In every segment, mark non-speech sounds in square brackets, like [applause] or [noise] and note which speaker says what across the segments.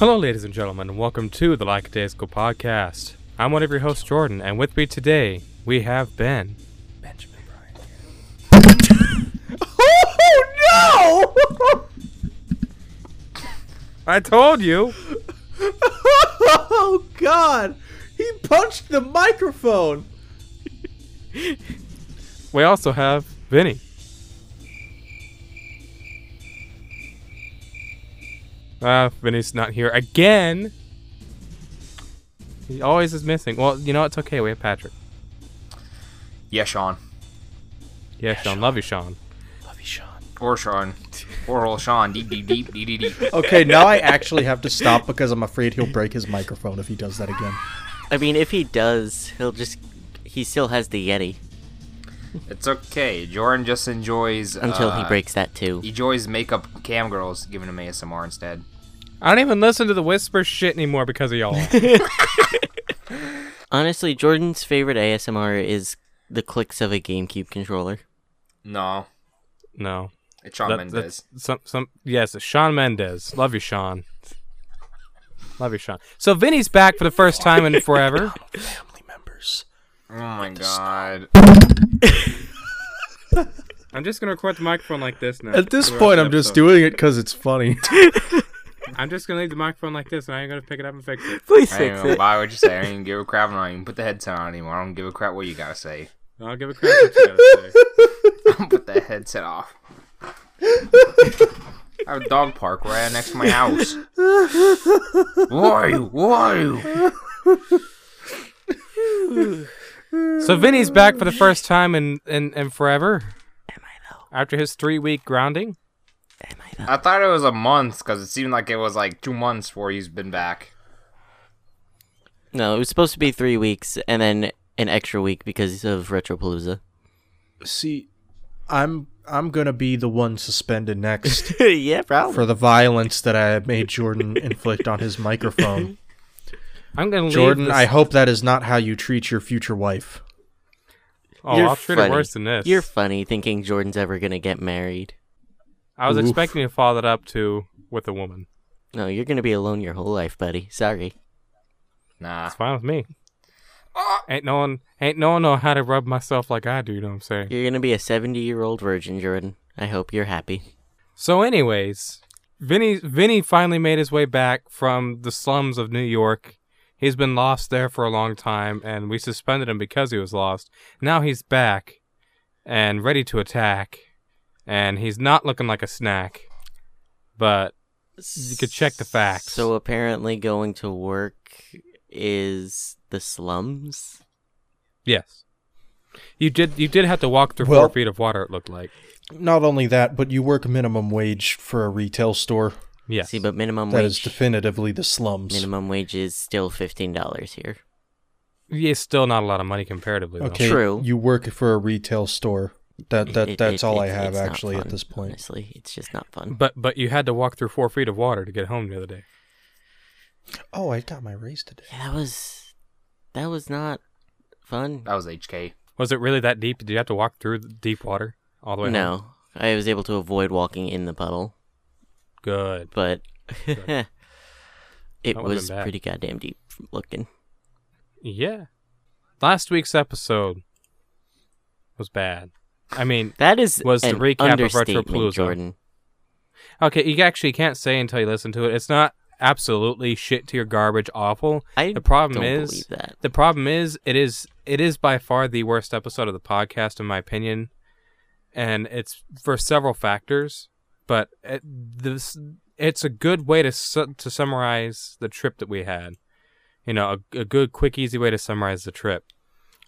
Speaker 1: Hello, ladies and gentlemen, and welcome to the Lackadaisical podcast. I'm one of your hosts, Jordan, and with me today we have Ben.
Speaker 2: Benjamin Bryan. [laughs]
Speaker 3: Oh no! [laughs]
Speaker 1: I told you.
Speaker 3: oh god! He punched the microphone.
Speaker 1: We also have Vinny. Ah, Vinny's not here again. He always is missing. Well, you know it's okay. We have Patrick.
Speaker 2: Yeah, Sean.
Speaker 1: Yeah, Sean. Love you, Sean.
Speaker 3: Love you, Sean.
Speaker 2: Or Sean. Or old Sean. Deep, deep, deep, deep, deep, deep.
Speaker 3: Okay, now I actually have to stop because I'm afraid he'll break his microphone if he does that again.
Speaker 4: I mean, if he does, he'll just. He still has the Yeti
Speaker 2: It's okay. Jordan just enjoys.
Speaker 4: until he
Speaker 2: uh,
Speaker 4: breaks that too.
Speaker 2: He enjoys makeup cam girls giving him ASMR instead.
Speaker 1: I don't even listen to the whisper shit anymore because of y'all. [laughs]
Speaker 4: Honestly, Jordan's favorite ASMR is the clicks of a GameCube controller.
Speaker 2: No,
Speaker 1: no.
Speaker 2: it's Sean
Speaker 1: That-
Speaker 2: Mendes.
Speaker 1: that's some some yes, it's Sean Mendes. Love you, Sean. Love you, Sean. So Vinny's back for the first time in forever. [laughs]
Speaker 3: Family members.
Speaker 2: Oh my god.
Speaker 1: I'm just gonna record the microphone like this now.
Speaker 3: At this point, I'm just doing it because it's funny. [laughs]
Speaker 1: I'm just gonna leave the microphone like this, and I ain't gonna pick it up and fix it.
Speaker 4: Please
Speaker 2: I
Speaker 4: fix
Speaker 2: ain't gonna
Speaker 4: it.
Speaker 2: buy what you say. I ain't give a crap. and I don't even put the headset on anymore. I don't give a crap what you gotta say.
Speaker 1: I don't give a crap what you gotta say. [laughs]
Speaker 2: I'll put the headset off. I have a dog park right next to my house. Who are you? Who are you?
Speaker 1: So Vinny's back for the first time in in, in forever
Speaker 4: Am I though?
Speaker 1: after his three week grounding.
Speaker 4: Am I though?
Speaker 2: I thought it was a month because it seemed like it was like two months before he's been back.
Speaker 4: No, it was supposed to be three weeks and then an extra week because of Retropalooza.
Speaker 3: See, I'm I'm gonna be the one suspended next [laughs]
Speaker 4: yeah, probably.
Speaker 3: for the violence that I made Jordan [laughs] inflict on his microphone.
Speaker 1: I'm gonna leave
Speaker 3: Jordan,
Speaker 1: this-
Speaker 3: I hope that is not how you treat your future wife.
Speaker 1: Oh,
Speaker 4: You're
Speaker 1: I'll treat
Speaker 4: funny.
Speaker 1: it worse than this.
Speaker 4: You're funny thinking Jordan's ever gonna get married.
Speaker 1: I was
Speaker 3: Oof.
Speaker 1: expecting to follow that up to with a woman.
Speaker 4: No, you're gonna be alone your whole life, buddy. Sorry.
Speaker 2: Nah.
Speaker 1: It's fine with me. Ah. Ain't no one, ain't no one know how to rub myself like I do. You know what I'm saying?
Speaker 4: You're gonna be a 70 year old virgin, Jordan. I hope you're happy.
Speaker 1: So, anyways, Vinny Vinny finally made his way back from the slums of New York. He's been lost there for a long time, and we suspended him because he was lost. Now he's back and ready to attack, and he's not looking like a snack. But you could check the facts.
Speaker 4: So apparently, going to work is the slums.
Speaker 1: yes, you did. You did have to walk through
Speaker 3: Well-
Speaker 1: four feet of water. It looked like.
Speaker 3: Not only that, but you work minimum wage for a retail store.
Speaker 1: Yes.
Speaker 4: See, but minimum
Speaker 3: That is
Speaker 4: wage.
Speaker 3: definitively the slums.
Speaker 4: minimum wage is still fifteen dollars here.
Speaker 1: Yeah, still not a lot of money comparatively. though.
Speaker 3: Okay,
Speaker 4: True.
Speaker 3: you work for a retail store. That that
Speaker 4: It-
Speaker 3: that's
Speaker 4: it-
Speaker 3: all I have
Speaker 4: it's not
Speaker 3: actually at this point.
Speaker 4: Honestly, it's just not fun.
Speaker 1: But but you had to walk through four feet of water to get home the other day.
Speaker 3: Oh, I got my raise today.
Speaker 4: Yeah, that was that was not fun.
Speaker 2: That was HK.
Speaker 1: Was it really that deep? Did you have to walk through deep water all the way? home?
Speaker 4: No, I was able to avoid walking in the puddle,
Speaker 1: Good.
Speaker 4: but [laughs] it was pretty goddamn deep looking.
Speaker 1: Yeah. Last week's episode was bad. I mean,
Speaker 4: That is
Speaker 1: Was the recap of Retropalooza.
Speaker 4: Jordan.
Speaker 1: okay, you actually can't say until you listen to it. It's not absolutely shit to your garbage awful.
Speaker 4: I
Speaker 1: The problem is the problem is it is it is by far the worst episode of the podcast in my opinion, and it's for several factors. But it, this it's a good way to su- to summarize the trip that we had. You know, a, a good, quick, easy way to summarize the trip,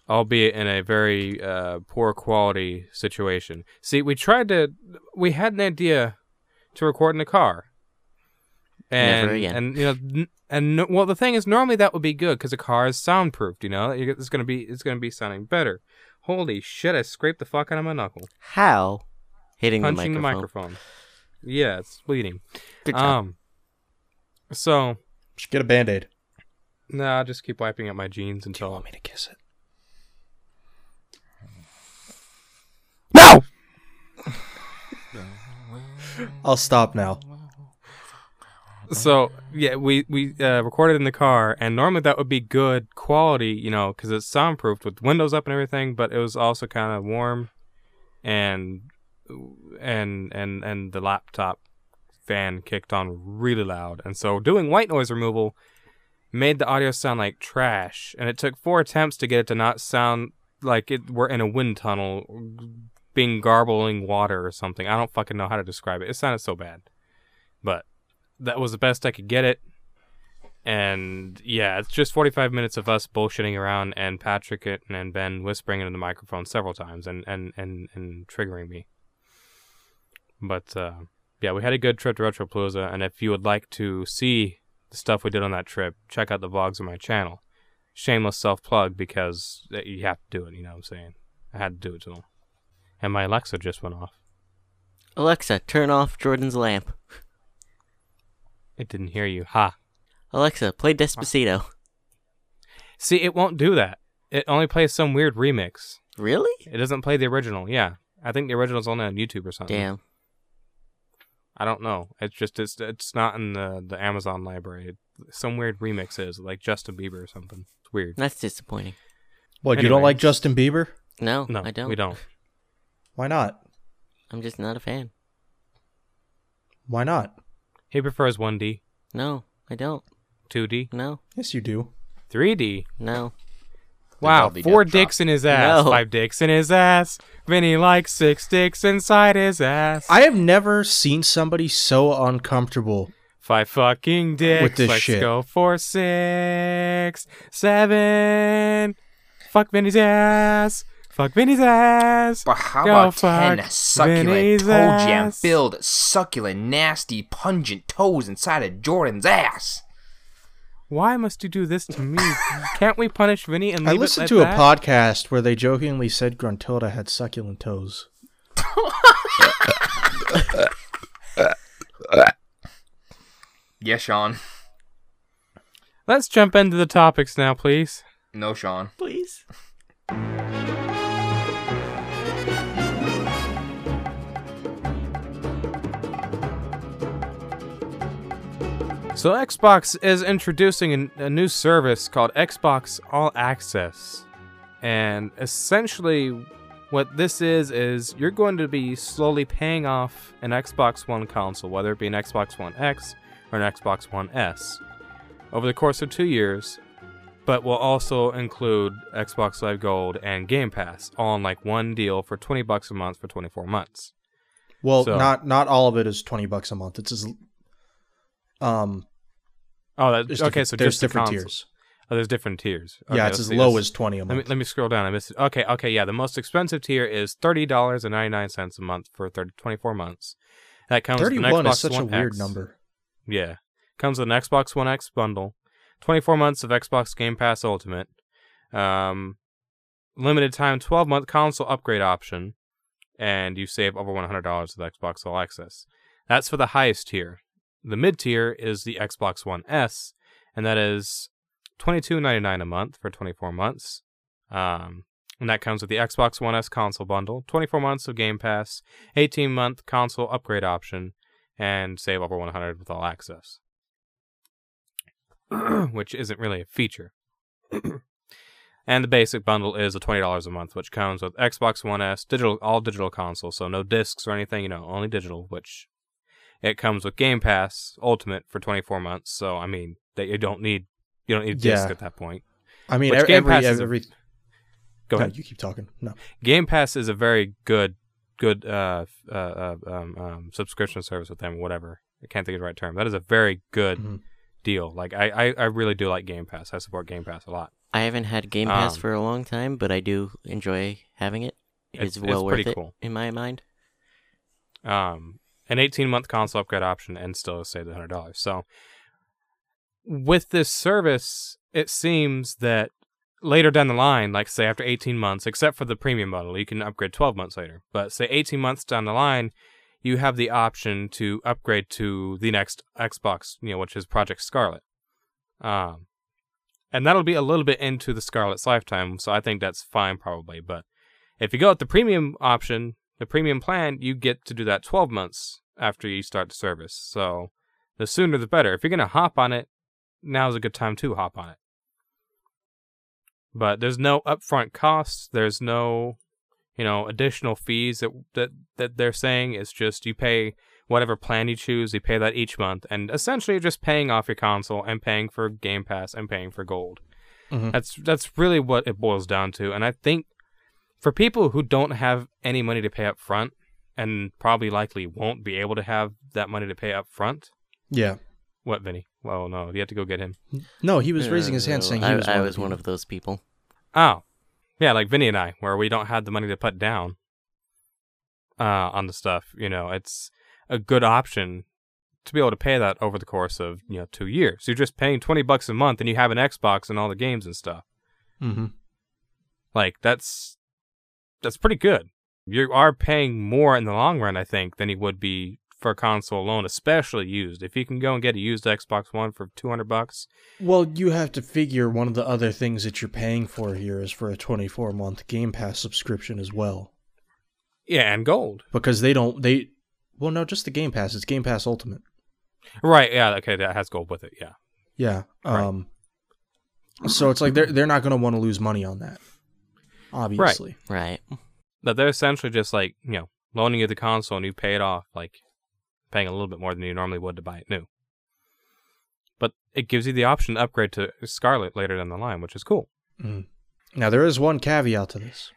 Speaker 1: albeit in a very uh, poor quality situation. See, we tried to, we had an idea to record in the car, and
Speaker 4: Never again.
Speaker 1: and you know, and no, well, the thing is, normally that would be good because the car is soundproofed. You know, it's gonna be it's gonna be sounding better. Holy shit! I scraped the fuck out of my knuckle,
Speaker 4: How? Hitting
Speaker 1: punching
Speaker 4: the
Speaker 1: the
Speaker 4: microphone.
Speaker 1: microphone. Yeah, it's bleeding.
Speaker 4: Good job.
Speaker 1: Um, so
Speaker 3: Just get a band aid.
Speaker 1: no, I'll just keep wiping up my jeans until you
Speaker 3: Want me to kiss it?
Speaker 1: no.
Speaker 3: I'll stop now.
Speaker 1: So yeah, we we uh, recorded in the car, and normally that would be good quality, you know, because it's soundproofed with windows up and everything. But it was also kind of warm, and and and and the laptop fan kicked on really loud, and so doing white noise removal made the audio sound like trash. And it took four attempts to get it to not sound like it we're in a wind tunnel, being garbling water or something. I don't fucking know how to describe it. It sounded so bad, but that was the best I could get it. And yeah, it's just 45 minutes of us bullshitting around and Patrick and Ben whispering into the microphone several times and, and, and, and triggering me. But uh, yeah, we had a good trip to Retropalooza, and if you would like to see the stuff we did on that trip, check out the vlogs on my channel. Shameless self plug because you have to do it, you know what I'm saying? I had to do it to them. And my Alexa just went off.
Speaker 4: Alexa, turn off Jordan's lamp.
Speaker 1: It didn't hear you. Ha.
Speaker 4: Alexa, play Despacito.
Speaker 1: See, it won't do that. It only plays some weird remix.
Speaker 4: Really?
Speaker 1: It doesn't play the original. Yeah. I think the original's only on YouTube or something.
Speaker 4: Damn.
Speaker 1: I don't know. It's just it's it's not in the the Amazon library. Some weird remix is like Justin Bieber or something. It's weird.
Speaker 4: That's disappointing.
Speaker 3: What, you don't like Justin Bieber?
Speaker 4: No,
Speaker 1: No,
Speaker 4: I don't.
Speaker 1: we don't.
Speaker 3: Why not?
Speaker 4: I'm just not a fan.
Speaker 3: Why not?
Speaker 1: He prefers 1D,
Speaker 4: No, I don't.
Speaker 1: 2D,
Speaker 4: No,
Speaker 3: Yes, you do.
Speaker 1: 3D.
Speaker 4: no.
Speaker 1: Wow,
Speaker 2: Dolby
Speaker 1: four
Speaker 2: Death Drop.
Speaker 1: dicks in his ass,
Speaker 4: No.
Speaker 1: five dicks in his ass. Vinny likes six dicks inside his ass.
Speaker 3: I have never seen somebody so uncomfortable.
Speaker 1: Five fucking dicks.
Speaker 3: this
Speaker 1: Let's
Speaker 3: shit.
Speaker 1: go for six, seven. Fuck Vinny's ass. Fuck Vinny's ass.
Speaker 2: But how
Speaker 1: Go
Speaker 2: about
Speaker 1: fuck
Speaker 2: 10 succulent
Speaker 1: Vinny's
Speaker 2: toe jam filled, succulent, nasty, pungent toes inside of Jordan's ass?
Speaker 1: Why must you do this to me? [laughs] Can't we punish Vinny and
Speaker 3: I
Speaker 1: leave
Speaker 3: listened
Speaker 1: it
Speaker 3: to
Speaker 1: at
Speaker 3: a
Speaker 1: that?
Speaker 3: podcast where they jokingly said Gruntilda had succulent toes. [laughs]
Speaker 2: Yes, Sean.
Speaker 1: Let's jump into the topics now, please.
Speaker 2: No, Sean.
Speaker 4: Please.
Speaker 1: So Xbox is introducing an, a new service called Xbox All Access. And essentially what this is is you're going to be slowly paying off an Xbox One console, whether it be an Xbox One X or an Xbox One S, over the course of 2 years, but will also include Xbox Live Gold and Game Pass all in like one deal for 20 bucks a month for 24 months.
Speaker 3: Well,
Speaker 1: So-
Speaker 3: not not all of it is twenty bucks a month. It's as, um
Speaker 1: Oh, that,
Speaker 3: there's
Speaker 1: okay,
Speaker 3: different-
Speaker 1: so
Speaker 3: there's
Speaker 1: the
Speaker 3: different tiers.
Speaker 1: Oh, there's different tiers.
Speaker 3: yeah, it's as low as twenty a
Speaker 1: Let me
Speaker 3: month.
Speaker 1: let me scroll down. I missed it. Okay, okay, yeah. The most expensive tier is thirty dollars and ninety nine cents a month for 30, 24 months. That comes
Speaker 3: Thirty-one
Speaker 1: Xbox
Speaker 3: is such a
Speaker 1: One
Speaker 3: weird number.
Speaker 1: Yeah, comes with an Xbox One X bundle, twenty four months of Xbox Game Pass Ultimate, um, limited time twelve month console upgrade option, and you save over one hundred dollars with Xbox All Access. That's for the highest tier. The mid tier is the Xbox One S, and that is twenty two ninety nine a month for twenty four months. Um, and that comes with the Xbox One S console bundle, 24 months of Game Pass, 18 month console upgrade option, and save over 100 with all access. [clears throat] which isn't really a feature. [clears throat] and the basic bundle is a $20 a month, which comes with Xbox One S, digital all digital console, so no discs or anything, you know, only digital, which it comes with Game Pass Ultimate for 24 months, so I mean, that you don't need you don't need a disc
Speaker 3: Yeah.
Speaker 1: at that point.
Speaker 3: I mean,
Speaker 1: Which
Speaker 3: every,
Speaker 1: Game
Speaker 3: every,
Speaker 1: Pass is a-
Speaker 3: every
Speaker 1: Go
Speaker 3: no,
Speaker 1: ahead.
Speaker 3: you keep talking. No,
Speaker 1: Game Pass is a very good good uh, uh, uh um, um subscription service with them whatever i can't think of the right term that is a very good
Speaker 3: Mhm.
Speaker 1: deal like I, I i really do like game pass i support game pass a lot
Speaker 4: I haven't had Game Pass
Speaker 1: Um,
Speaker 4: for a long time, but I do enjoy having it.
Speaker 1: It's-
Speaker 4: It's
Speaker 1: it's
Speaker 4: well worth
Speaker 1: pretty
Speaker 4: it
Speaker 1: cool.
Speaker 4: in my mind.
Speaker 1: um an 18 month console upgrade option and still save the hundred dollars. So with this service it seems that later down the line like say after 18 months except for the premium bundle you can upgrade 12 months later. But say 18 months down the line you have the option to upgrade to the next xbox you know which is Project Scarlett. Um and that'll be a little bit into the Scarlett's lifetime so i think that's fine probably. But if you go with the premium option the premium plan, you get to do that 12 months after you start the service. So the sooner the better. If you're gonna hop on it, now's a good time to hop on it. But there's no upfront costs. There's no, you know, additional fees that that that they're saying. It's just you pay whatever plan you choose. You pay that each month, and essentially you're just paying off your console and paying for Game Pass and paying for gold.
Speaker 3: Mhm.
Speaker 1: That's that's really what it boils down to. And I think for people who don't have any money to pay up front and probably likely won't be able to have that money to pay up front.
Speaker 3: Yeah.
Speaker 1: What, Vinny? Well, no, you have to go get him.
Speaker 3: No, he was raising his hand saying he
Speaker 4: I,
Speaker 3: was.
Speaker 4: I
Speaker 3: one
Speaker 4: was
Speaker 3: of
Speaker 4: one of those people.
Speaker 1: Oh, yeah, like Vinny and I, where we don't have the money to put down uh, on the stuff. You know, it's a good option to be able to pay that over the course of you know two years. You're just paying twenty bucks a month, and you have an Xbox and all the games and stuff.
Speaker 3: Mm-hmm.
Speaker 1: Like that's that's pretty good. You are paying more in the long run, I think, than you would be for a console alone, especially used. If you can go and get a used Xbox One for two hundred bucks,
Speaker 3: Well, you have to figure one of the other things that you're paying for here is for a 24 month Game Pass subscription as well,
Speaker 1: yeah, and gold.
Speaker 3: because they don't they. Well, no, just the Game Pass. It's Game Pass Ultimate.
Speaker 1: Right? Yeah. Okay, that has gold with it. Yeah.
Speaker 3: Yeah.
Speaker 1: Right.
Speaker 3: Um. So it's like they're they're not going to want to lose money on that. Obviously.
Speaker 4: Right. Right.
Speaker 1: That they're essentially just like you know loaning you the console and you pay it off, like paying a little bit more than you normally would to buy it new. But it gives you the option to upgrade to Scarlett later down the line, which is cool.
Speaker 3: Mhm. Now there is one caveat to this.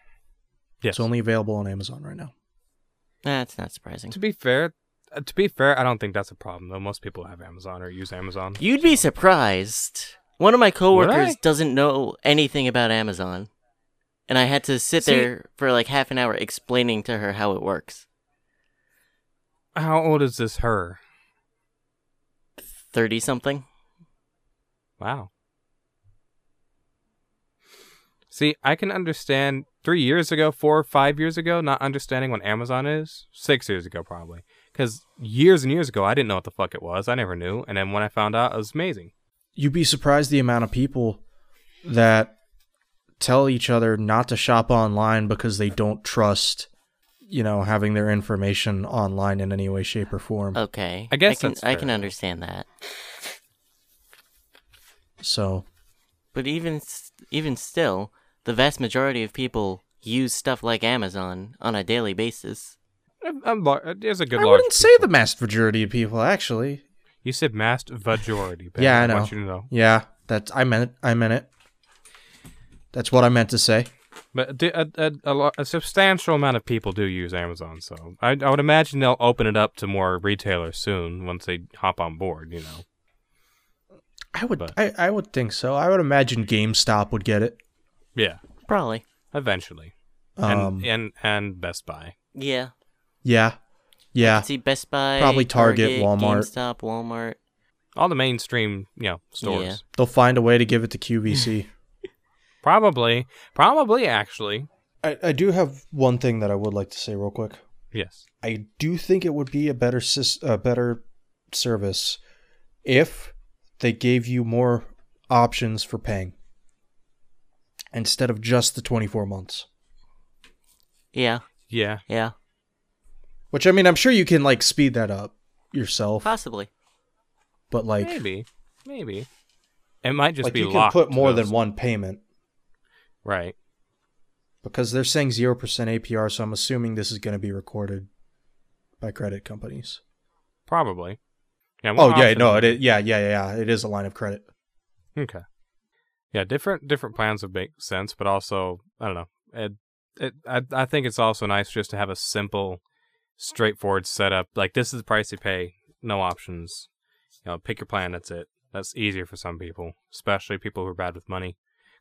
Speaker 1: Yes.
Speaker 3: It's only available on Amazon right now.
Speaker 4: That's not surprising.
Speaker 1: To be fair, uh, to be fair, I don't think that's a problem though. Most people have Amazon or use Amazon.
Speaker 4: You'd be surprised. One of my coworkers doesn't know anything about Amazon. And I had to sit
Speaker 1: See-
Speaker 4: there for like half an hour explaining to her how it works.
Speaker 1: How old is this her?
Speaker 4: 30 something?
Speaker 1: Wow. See, I can understand three years ago, four or five years ago, not understanding what Amazon is. Six years ago, probably. Because years and years ago, I didn't know what the fuck it was. I never knew. And then when I found out, it was amazing.
Speaker 3: You'd be surprised the amount of people that tell each other not to shop online because they don't trust, you know, having their information online in any way, shape, or form.
Speaker 4: Okay.
Speaker 1: I guess
Speaker 4: I can,
Speaker 1: that's
Speaker 4: I can understand that.
Speaker 3: So
Speaker 4: But even even still, the vast majority of people use stuff like Amazon on a daily basis.
Speaker 1: I'm, I'm lar- there's a good
Speaker 3: I
Speaker 1: large
Speaker 3: wouldn't say
Speaker 1: people.
Speaker 3: the vast majority of people, actually.
Speaker 1: You said massed majority. Ben.
Speaker 3: Yeah, I
Speaker 1: want
Speaker 3: know.
Speaker 1: you to know.
Speaker 3: Yeah, that's I meant it. I meant it. That's what I meant to say.
Speaker 1: But a, a, a, a, substantial amount of people do use Amazon, so I, I would imagine they'll open it up to more retailers soon once they hop on board. You know.
Speaker 3: I would
Speaker 1: But-
Speaker 3: I, I would think so. I would imagine GameStop would get it.
Speaker 1: Yeah,
Speaker 4: Probably.
Speaker 1: eventually.
Speaker 3: Um,
Speaker 1: and, and and Best Buy.
Speaker 4: Yeah.
Speaker 3: yeah. Yeah.
Speaker 4: See Best Buy,
Speaker 3: Probably Target, Walmart.
Speaker 4: GameStop, Walmart.
Speaker 1: All the mainstream, you know, stores.
Speaker 4: Yeah.
Speaker 3: They'll find a way to give it to QVC. [laughs]
Speaker 1: Probably, probably actually.
Speaker 3: I, I do have one thing that I would like to say real quick.
Speaker 1: Yes.
Speaker 3: I do think it would be a better sys- a better service if they gave you more options for paying instead of just the 24 months.
Speaker 4: Yeah.
Speaker 1: Yeah.
Speaker 4: Yeah.
Speaker 3: Which I mean, I'm sure you can like speed that up yourself,
Speaker 4: Possibly.
Speaker 3: but like
Speaker 1: maybe. Maybe. It might just be
Speaker 3: like
Speaker 1: be
Speaker 3: you can
Speaker 1: locked
Speaker 3: put more
Speaker 1: those-
Speaker 3: than one payment
Speaker 1: Right.
Speaker 3: because they're saying 0% APR, so I'm assuming this is going to be recorded by credit companies.
Speaker 1: Probably. Yeah.
Speaker 3: Oh yeah, no, it is, yeah, yeah, yeah, yeah, it is a line of credit.
Speaker 1: Okay. Yeah, different different plans would make sense, but also I don't know. It, it I I think it's also nice just to have a simple, straightforward setup. Like this is the price you pay, no options. You know, pick your plan. That's it. That's easier for some people, especially people who are bad with money.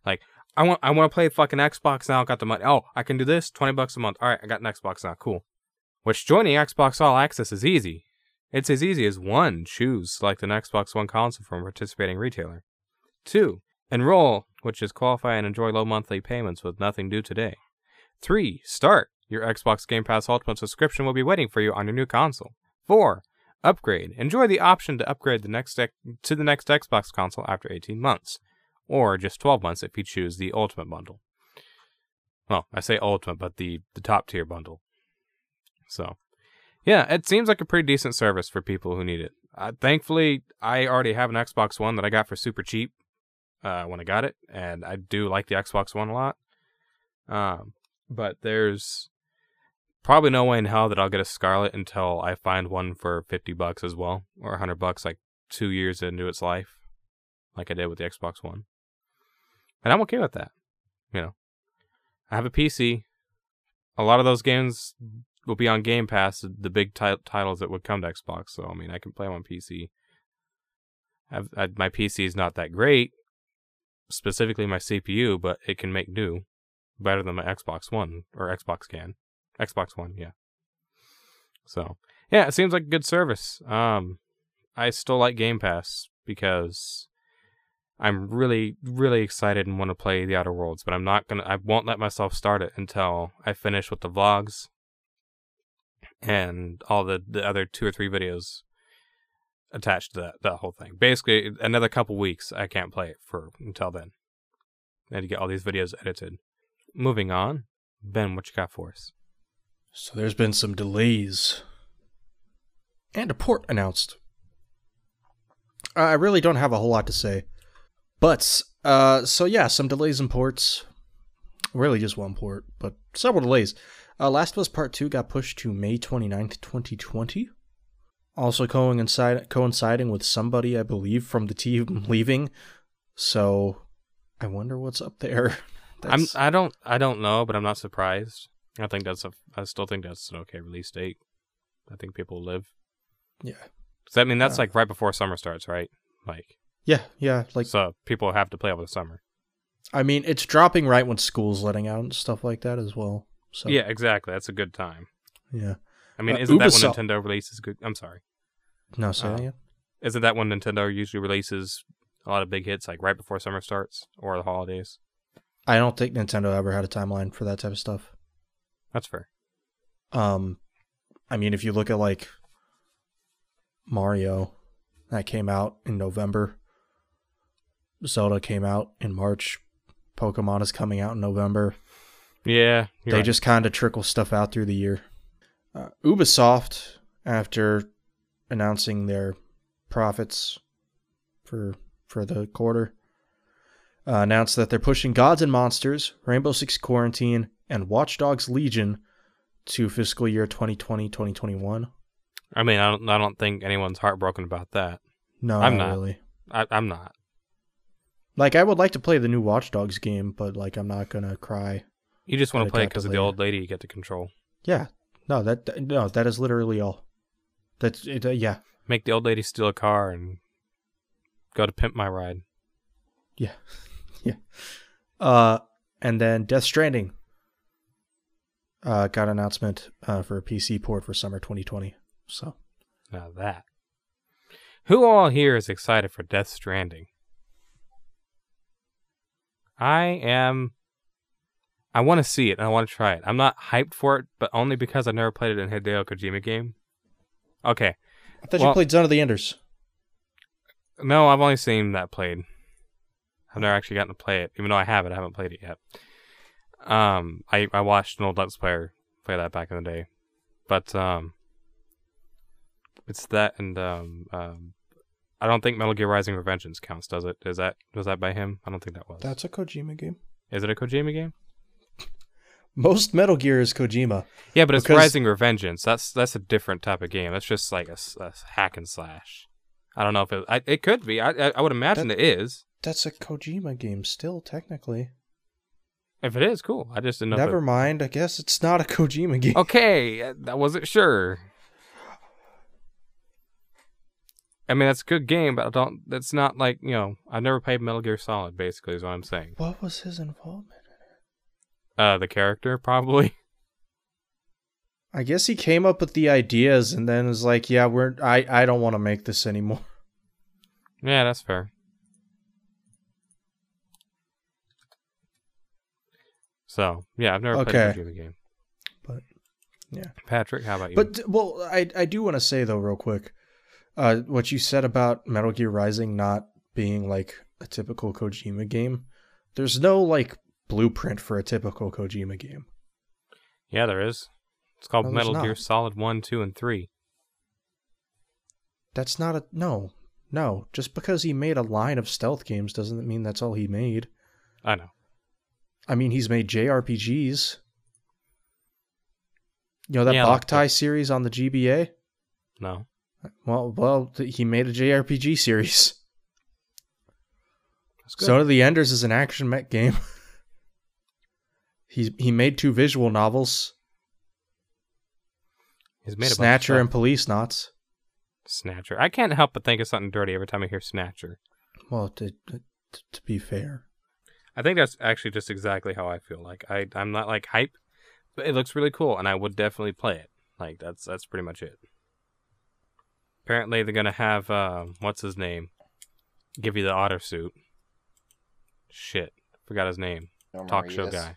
Speaker 1: Like I want I want to play fucking Xbox now. I got the money. Oh, I can do this. Twenty bucks a month. All right, I got an Xbox now. Cool. Which joining Xbox All Access is easy. It's as easy as one, choose select an Xbox One console from a participating retailer. Two, enroll, which is qualify and enjoy low monthly payments with nothing due today. Three, start. Your Xbox Game Pass Ultimate subscription will be waiting for you on your new console. Four, upgrade. Enjoy the option to upgrade the next ex- to the next Xbox console after 18 months, or just 12 months if you choose the Ultimate bundle. Well, I say Ultimate, but the the top tier bundle. So, yeah, it seems like a pretty decent service for people who need it. Uh, thankfully, I already have an Xbox One that I got for super cheap uh, when I got it, and I do like the Xbox One a lot. Um, but there's probably no way in hell that I'll get a Scarlett until I find one for fifty bucks as well, or hundred bucks, like two years into its life, like I did with the Xbox One. And I'm okay with that. You know, I have a PC. A lot of those games will be on Game Pass, the big ti- titles that would come to Xbox. So I mean, I can play them on PC. I've, I, my PC is not that great, specifically my CPU, but it can make do better than my Xbox One or Xbox can. Xbox One, yeah. So yeah, it seems like a good service. Um, I still like Game Pass because I'm really, really excited and want to play the Outer Worlds, but I'm not gonna. I won't let myself start it until I finish with the vlogs and all the, the other two or three videos attached to that that whole thing. Basically, another couple weeks I can't play it for until then. I had to get all these videos edited. Moving on, Ben, what you got for us?
Speaker 3: So there's been some delays and a port announced. I really don't have a whole lot to say. But, uh, so yeah, some delays in ports. Really just one port, but several delays. Uh, Last of Us Part 2 got pushed to May 29th, 2020. Also coincide- coinciding with somebody, I believe, from the team [laughs] leaving. So, I wonder what's up there. [laughs]
Speaker 1: I'm I don't I don't know, but I'm not surprised. I think that's a I still think that's an okay release date. I think people live.
Speaker 3: yeah.
Speaker 1: Does that mean that's
Speaker 3: Uh,
Speaker 1: like right before summer starts, right? Like
Speaker 3: Yeah, yeah, like
Speaker 1: so people have to play over the summer.
Speaker 3: I mean, it's dropping right when school's letting out and stuff like that as well. So
Speaker 1: Yeah, exactly. That's a good time.
Speaker 3: yeah.
Speaker 1: I mean,
Speaker 3: Uh,
Speaker 1: isn't that when Nintendo releases good? I'm sorry.
Speaker 3: No, that
Speaker 1: Oh. Isn't that when Nintendo usually releases a lot of big hits, like right before summer starts or the holidays?
Speaker 3: I don't think Nintendo ever had a timeline for that type of stuff.
Speaker 1: That's fair.
Speaker 3: Um, I mean, if you look at like Mario, that came out in November. Zelda came out in March. Pokemon is coming out in November.
Speaker 1: Yeah,
Speaker 3: they
Speaker 1: right.
Speaker 3: just kind of trickle stuff out through the year. Uh, Ubisoft, after announcing their profits for for the quarter, uh, announced that they're pushing Gods and Monsters, Rainbow Six Quarantine, and Watch Dogs Legion to fiscal year 2020-2021.
Speaker 1: I mean, I don't. I don't think anyone's heartbroken about that.
Speaker 3: No,
Speaker 1: I'm
Speaker 3: not
Speaker 1: not.
Speaker 3: really.
Speaker 1: I, I'm not.
Speaker 3: Like I would like to play the new Watch Dogs game, but like I'm not gonna cry.
Speaker 1: You just want to play it because of the old lady you get to control.
Speaker 3: Yeah, no, that that- no, that is literally all. That's it. Uh, yeah,
Speaker 1: Make the old lady steal a car and go to pimp my ride.
Speaker 3: Yeah. [laughs] yeah. Uh and then Death Stranding uh got an announcement uh for a PC port for summer 2020. So,
Speaker 1: Now that. Who all here is excited for Death Stranding? I am. I want to see it and I want to try it. I'm not hyped for it, but only because I've never played it in a Hideo Kojima game. Okay.
Speaker 3: I thought you played Zone of the Enders.
Speaker 1: No, I've only seen that played. I've never actually gotten to play it, even though I have it. I haven't played it yet. Um, I I watched an old Let's Player play that back in the day, but um, it's that and um um, I don't think Metal Gear Rising: Revengeance counts, does it? Is that was that by him? I don't think that was.
Speaker 3: That's a Kojima game.
Speaker 1: Is it a Kojima game? [laughs]
Speaker 3: Most Metal Gear is Kojima.
Speaker 1: Yeah, but it's
Speaker 3: Because-
Speaker 1: Rising Revengeance. That's that's a different type of game. That's just like a hack and slash. I don't know if it. I, it could be. I I, I would imagine it is.
Speaker 3: That's a Kojima game still technically.
Speaker 1: If it is, cool. I just didn't if it-
Speaker 3: Never mind. I guess it's not a Kojima [laughs] game.
Speaker 1: Okay, I wasn't sure. I mean, that's a good game, but I don't. That's not like you know. I've never played Metal Gear Solid. Basically, is what I'm saying.
Speaker 3: What was his involvement? In it?
Speaker 1: Uh, the character probably. [laughs]
Speaker 3: I guess he came up with the ideas and then was like, "Yeah, we're I I don't want to make this anymore." [laughs]
Speaker 1: yeah, that's fair. So yeah, I've never played
Speaker 3: Okay.
Speaker 1: a Kojima game.
Speaker 3: But, yeah.
Speaker 1: Patrick, how about you?
Speaker 3: But well, I I do want to say though, real quick, uh, what you said about Metal Gear Rising not being like a typical Kojima game. There's no like blueprint for a typical Kojima game.
Speaker 1: yeah, there is. It's called
Speaker 3: No,
Speaker 1: Metal Gear. Solid One, Two, and Three.
Speaker 3: That's not a no. No, just because he made a line of stealth games doesn't mean that's all he made.
Speaker 1: I know.
Speaker 3: I mean, he's made JRPGs. You know that
Speaker 1: Yeah, like
Speaker 3: Boktai series on the GBA?
Speaker 1: No.
Speaker 3: Well, well, he made a JRPG series. So did the Enders is an action mech game. [laughs] he he made two visual novels,
Speaker 1: He's made
Speaker 3: Snatcher and Policenauts.
Speaker 1: Snatcher. I can't help but think of something dirty every time I hear Snatcher.
Speaker 3: Well, to, to, to be fair,
Speaker 1: I think that's actually just exactly how I feel. Like I, I'm not like hype, but it looks really cool, and I would definitely play it. Like that's that's pretty much it. Apparently, they're gonna have uh, what's his name, give you the otter suit. Shit, forgot his name.
Speaker 2: Norman
Speaker 1: Talk show guy.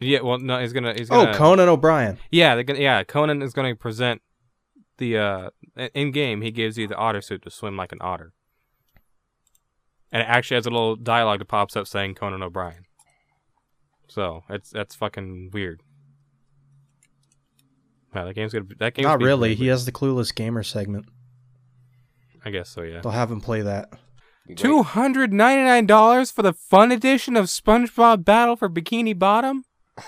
Speaker 1: Yeah, well, no, he's gonna he's
Speaker 3: oh
Speaker 1: gonna.
Speaker 3: Oh, Conan O'Brien.
Speaker 1: Yeah, they're gonna, yeah. Conan is gonna present the uh in game. He gives you the otter suit to swim like an otter, and it actually has a little dialogue that pops up saying Conan O'Brien. So it's that's fucking weird. Yeah, that game's gonna be, that game's
Speaker 3: Not really.
Speaker 1: pretty
Speaker 3: He has the clueless gamer segment.
Speaker 1: I guess so. Yeah.
Speaker 3: They'll have him play that.
Speaker 1: Two hundred ninety nine dollars for the fun edition of SpongeBob Battle for Bikini Bottom. [laughs]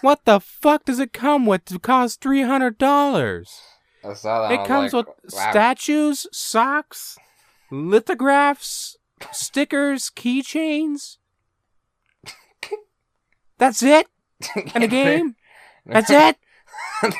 Speaker 1: what the fuck does it come with to cost three hundred dollars?
Speaker 2: I saw that.
Speaker 1: It comes
Speaker 2: like,
Speaker 1: with
Speaker 2: wow.
Speaker 1: statues, socks, lithographs, stickers, keychains. [laughs] That's it And a game. [laughs] That's it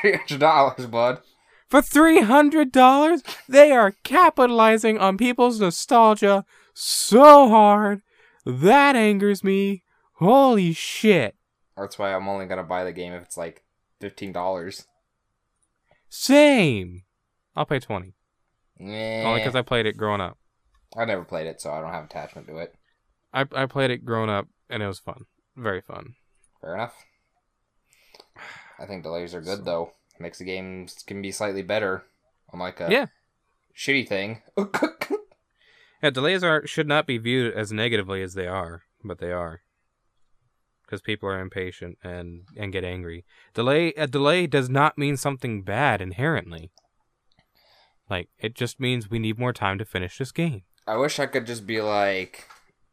Speaker 2: Three hundred dollars, bud.
Speaker 1: for three hundred dollars. They are capitalizing on people's nostalgia so hard that angers me. Holy shit!
Speaker 2: That's why I'm only gonna buy the game if it's like fifteen dollars.
Speaker 1: Same. I'll pay twenty
Speaker 2: Yeah.
Speaker 1: only because I played it growing up.
Speaker 2: I never played it, so I don't have attachment to it.
Speaker 1: I I played it growing up and it was fun, very fun.
Speaker 2: Fair enough. I think delays are good though. Makes the games can be slightly better. Unlike a
Speaker 1: Yeah.
Speaker 2: shitty thing. [laughs]
Speaker 1: Yeah, delays are should not be viewed as negatively as they are, but they are. Because people are impatient and and get angry. Delay a delay does not mean something bad inherently. Like it just means we need more time to finish this game.
Speaker 2: I wish I could just be like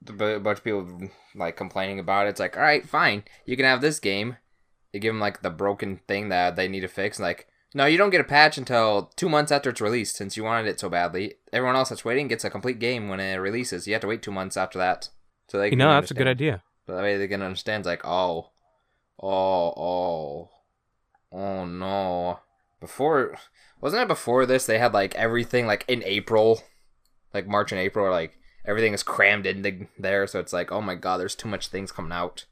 Speaker 2: a bunch of people like complaining about it. It's like, all right, fine, you can have this game. You give them like the broken thing that they need to fix. Like, no, you don't get a patch until two months after it's released, since you wanted it so badly. Everyone else that's waiting gets a complete game when it releases. You have to wait two months after that. So they
Speaker 1: You know, that's a good idea.
Speaker 2: But that way they can understand. Like, oh, oh, oh, oh no. Before, wasn't it before this? They had like everything like in April, like March and April, like everything is crammed into there. So it's like, oh my god, there's too much things coming out.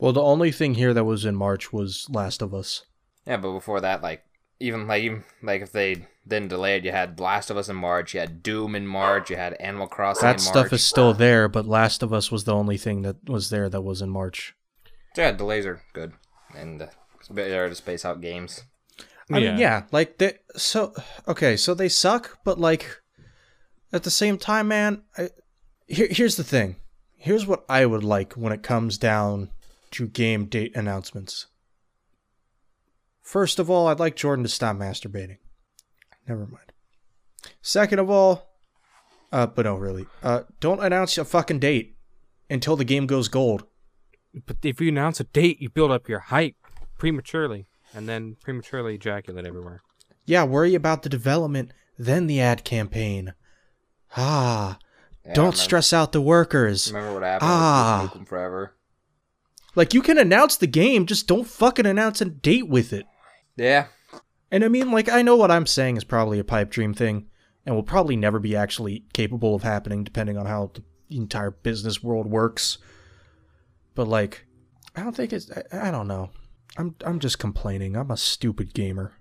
Speaker 3: Well, the only thing here that was in March was Last of Us.
Speaker 2: Yeah, but before that, like even like even like if they then delayed, you had Last of Us in March, you had Doom in March, you had Animal Crossing
Speaker 3: That
Speaker 2: in
Speaker 3: stuff
Speaker 2: March.
Speaker 3: is still there, but Last of Us was the only thing that was there that was in March.
Speaker 2: So yeah, delays are good, and uh, it's better to space out games.
Speaker 3: I mean, yeah, like they so okay, so they suck, but like at the same time, man, I, here here's the thing. Here's what I would like when it comes down to game date announcements. First of all, I'd like Jordan to stop masturbating. Never mind. Second of all, uh, but no, really, uh, don't announce a fucking date until the game goes gold.
Speaker 1: But if you announce a date, you build up your hype prematurely, and then prematurely ejaculate everywhere.
Speaker 3: Yeah, worry about the development, then the ad campaign. Ah,
Speaker 2: Yeah,
Speaker 3: don't
Speaker 2: remember-
Speaker 3: stress out the workers.
Speaker 2: Remember what happened
Speaker 3: Ah.
Speaker 2: with Forever?
Speaker 3: Like you can announce the game, just don't fucking announce a date with it.
Speaker 2: Yeah,
Speaker 3: And I mean, like I know what I'm saying is probably a pipe dream thing, and will probably never be actually capable of happening, depending on how the entire business world works. But like, I don't think it's. I, I don't know. I'm I'm just complaining. I'm a stupid gamer.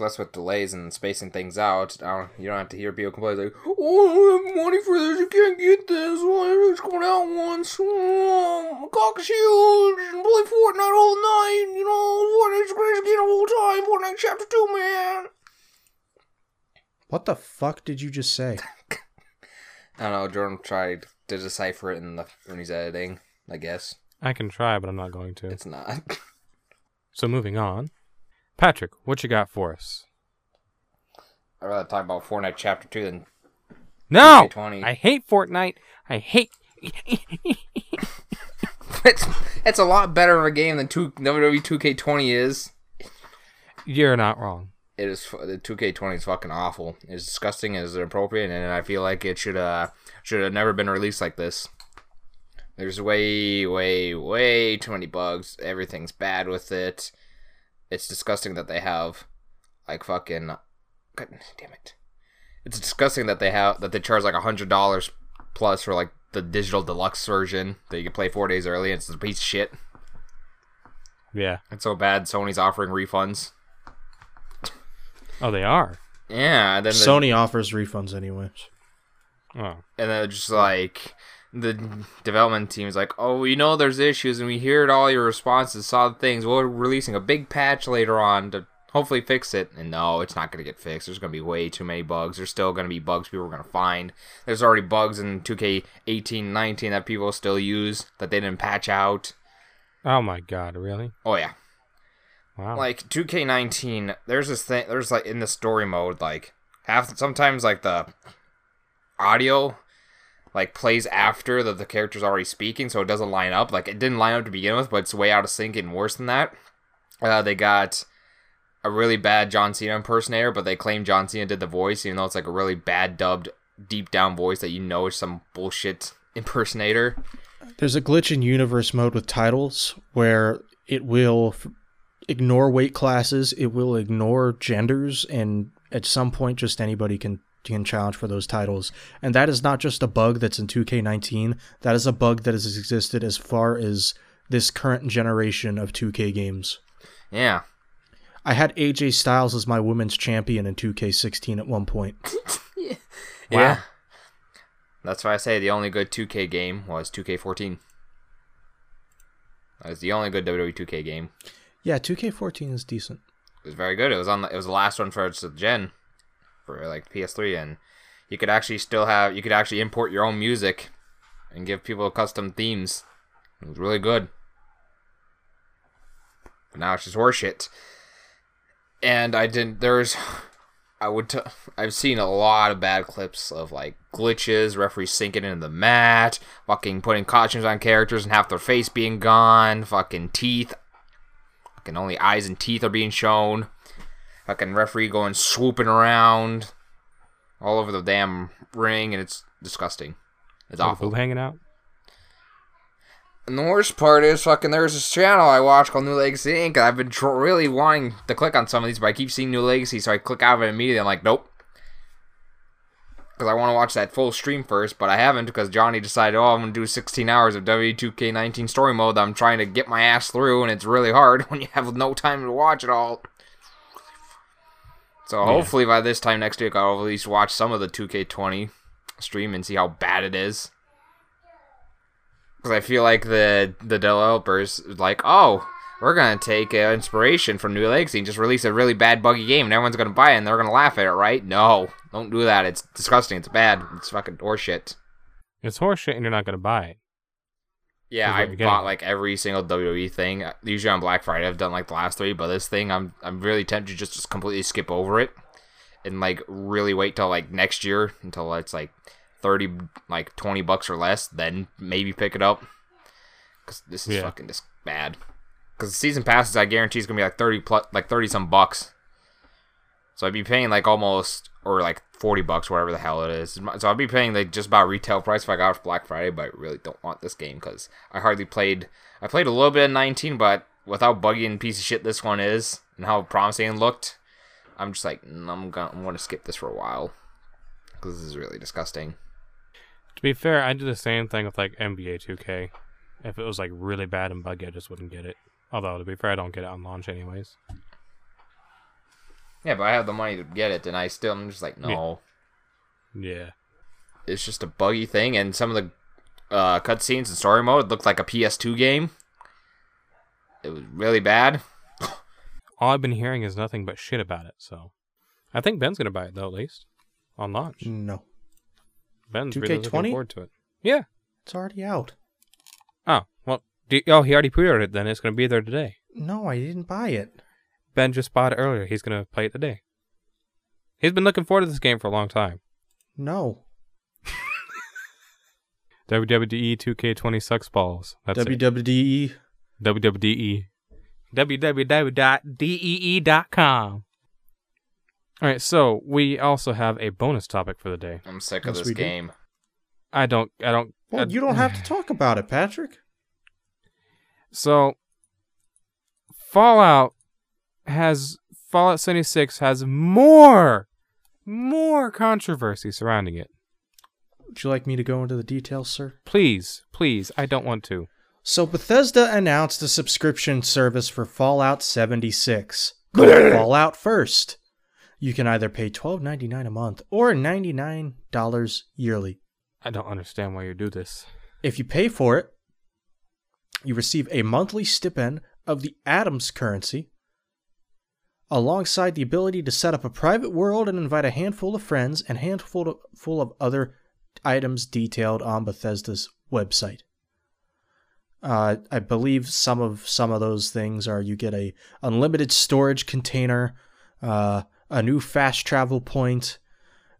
Speaker 2: Plus with delays and spacing things out, I don't, you don't have to hear people complain like, "Oh, I don't have money for this. You can't get this. Well, it's coming out once. Oh, my cock is huge. and Play Fortnite all night. You know, Fortnite's the greatest game of all time. Fortnite Chapter Two, man."
Speaker 3: What the fuck did you just say? [laughs]
Speaker 2: I don't know. Jordan tried to decipher it in the when he's editing. I guess
Speaker 1: I can try, but I'm not going to.
Speaker 2: it's not. [laughs]
Speaker 1: So moving on, Patrick, what you got for us?
Speaker 2: I'd rather talk about Fortnite Chapter 2 than
Speaker 1: No,
Speaker 2: 2K20.
Speaker 1: I hate Fortnite. I hate. [laughs]
Speaker 2: it's, it's a lot better of a game than two, WWE 2K20 is.
Speaker 1: You're not wrong.
Speaker 2: It is the 2K20 is fucking awful. It's disgusting. It's inappropriate, and I feel like it should uh should have never been released like this. There's way, way, way too many bugs. Everything's bad with it. It's disgusting that they have like fucking. God damn it! It's disgusting that they have that they charge like a hundred dollars plus for like the digital deluxe version that you can play four days early. It's a piece of shit.
Speaker 1: Yeah.
Speaker 2: It's so bad. Sony's offering refunds.
Speaker 1: Oh, they are.
Speaker 2: Yeah, and then the-
Speaker 3: Sony offers refunds anyways.
Speaker 1: Oh.
Speaker 2: and then just like the development team is like, oh, we know there's issues, and we heard all your responses, saw the things. We're releasing a big patch later on to hopefully fix it. And no, it's not gonna get fixed. There's gonna be way too many bugs. There's still gonna be bugs people are gonna find. There's already bugs in 2K18, 19 that people still use that they didn't patch out.
Speaker 1: Oh my God! Really?
Speaker 2: Oh yeah,
Speaker 1: Wow.
Speaker 2: like 2K19, there's this thing. There's like in the story mode, like half sometimes like the audio like plays after that the character's already speaking, so it doesn't line up. Like it didn't line up to begin with, but it's way out of sync and worse than that. Uh, they got a really bad John Cena impersonator, but they claim John Cena did the voice, even though it's like a really bad dubbed, deep down voice that you know is some bullshit [laughs] impersonator.
Speaker 3: There's a glitch in universe mode with titles where it will ignore weight classes, it will ignore genders, and at some point, just anybody can can challenge for those titles. And that is not just a bug that's in 2K19. That is a bug that has existed as far as this current generation of 2K games.
Speaker 2: Yeah,
Speaker 3: I had AJ Styles as my women's champion in 2K16 at one point. [laughs]
Speaker 2: Yeah. That's why I say the only good 2K game was 2K14. That was the only good WWE 2K game.
Speaker 3: Yeah, 2K14 is decent.
Speaker 2: It was very good. It was on. The, it was the last one for its gen, for like PS3, and you could actually still have. You could actually import your own music, and give people custom themes. It was really good. But now it's just horseshit. And I didn't. There's. I would. T- I've seen a lot of bad clips of like glitches, referees sinking into the mat, fucking putting costumes on characters and half their face being gone, fucking teeth. Fucking only eyes and teeth are being shown. Fucking referee going swooping around all over the damn ring, and it's disgusting. It's
Speaker 1: Little
Speaker 2: awful.
Speaker 1: hanging out.
Speaker 2: And the worst part is, fucking, there's this channel I watch called New Legacy Inc. I've been tr- really wanting to click on some of these, but I keep seeing New Legacy, so I click out of it immediately. I'm like, nope. Because I want to watch that full stream first, but I haven't because Johnny decided, oh, I'm going to do 16 hours of W2K19 story mode that I'm trying to get my ass through, and it's really hard [laughs] when you have no time to watch it all. So hopefully by this time next week, I'll at least watch some of the 2K20 stream and see how bad it is because I feel like the the developers like, oh, we're gonna take uh, inspiration from New Legacy and just release a really bad buggy game, and everyone's gonna buy it, and they're gonna laugh at it, right? No, don't do that. It's disgusting. It's bad. It's fucking horseshit.
Speaker 1: It's horseshit, and you're not gonna buy it.
Speaker 2: Yeah, I bought like every single WWE thing. Usually on Black Friday, I've done like the last three, but this thing, I'm I'm really tempted to just, just completely skip over it and like really wait till like next year until it's like thirty, like twenty bucks or less, then maybe pick it up. Cause this is
Speaker 1: Yeah.
Speaker 2: fucking just bad. Cause the season passes, I guarantee it's gonna be like thirty plus, like thirty some bucks. So I'd be paying like almost or like forty bucks, whatever the hell it is. So I'll be paying like just about retail price if I got it for Black Friday. But I really don't want this game because I hardly played. I played a little bit of nineteen, but with how buggy and piece of shit this one is and how promising it looked, I'm just like "Mm, I'm gonna I'm gonna skip this for a while because this is really disgusting.
Speaker 1: To be fair, I do the same thing with like NBA 2K. If it was like really bad and buggy, I just wouldn't get it. Although to be fair, I don't get it on launch anyways.
Speaker 2: Yeah, but I have the money to get it, and I still I'm just like no.
Speaker 1: Yeah.
Speaker 2: it's just a buggy thing, and some of the uh, cutscenes and story mode looked like a PS2 game. It was really bad.
Speaker 1: All I've been hearing is nothing but shit about it. So, I think Ben's gonna buy it though, at least on launch.
Speaker 3: No,
Speaker 1: Ben's really looking
Speaker 3: 2K20?
Speaker 1: forward to it. Yeah.
Speaker 3: it's already out.
Speaker 1: Oh well. Do, oh, he already pre-ordered it. Then it's gonna be there today.
Speaker 3: No, I didn't buy it.
Speaker 1: Ben just bought it earlier. He's gonna play it today. He's been looking forward to this game for a long time.
Speaker 3: No. [laughs]
Speaker 1: WWE 2K20 sucks balls. That's it.
Speaker 3: WWE.
Speaker 1: WWE. www.dee.com. All right, so we also have a bonus topic for the day.
Speaker 2: I'm sick of
Speaker 3: Yes,
Speaker 2: this
Speaker 3: we do.
Speaker 2: game.
Speaker 1: I don't, I don't.
Speaker 3: Well,
Speaker 1: I-
Speaker 3: you don't have to [sighs] talk about it, Patrick.
Speaker 1: So, Fallout has Fallout 76 has more, more controversy surrounding it.
Speaker 3: Would you like me to go into the details, sir?
Speaker 1: Please, please, I don't want to.
Speaker 3: So Bethesda announced a subscription service for Fallout 76 [laughs] Fallout First. You can either pay $12.99 a month or $99 yearly.
Speaker 1: I don't understand why you do this.
Speaker 3: If you pay for it, you receive a monthly stipend of the Atoms currency, alongside the ability to set up a private world and invite a handful of friends and handful full of other items detailed on Bethesda's website. Uh, I believe some of some of those things are you get a unlimited storage container, uh, a new fast travel point,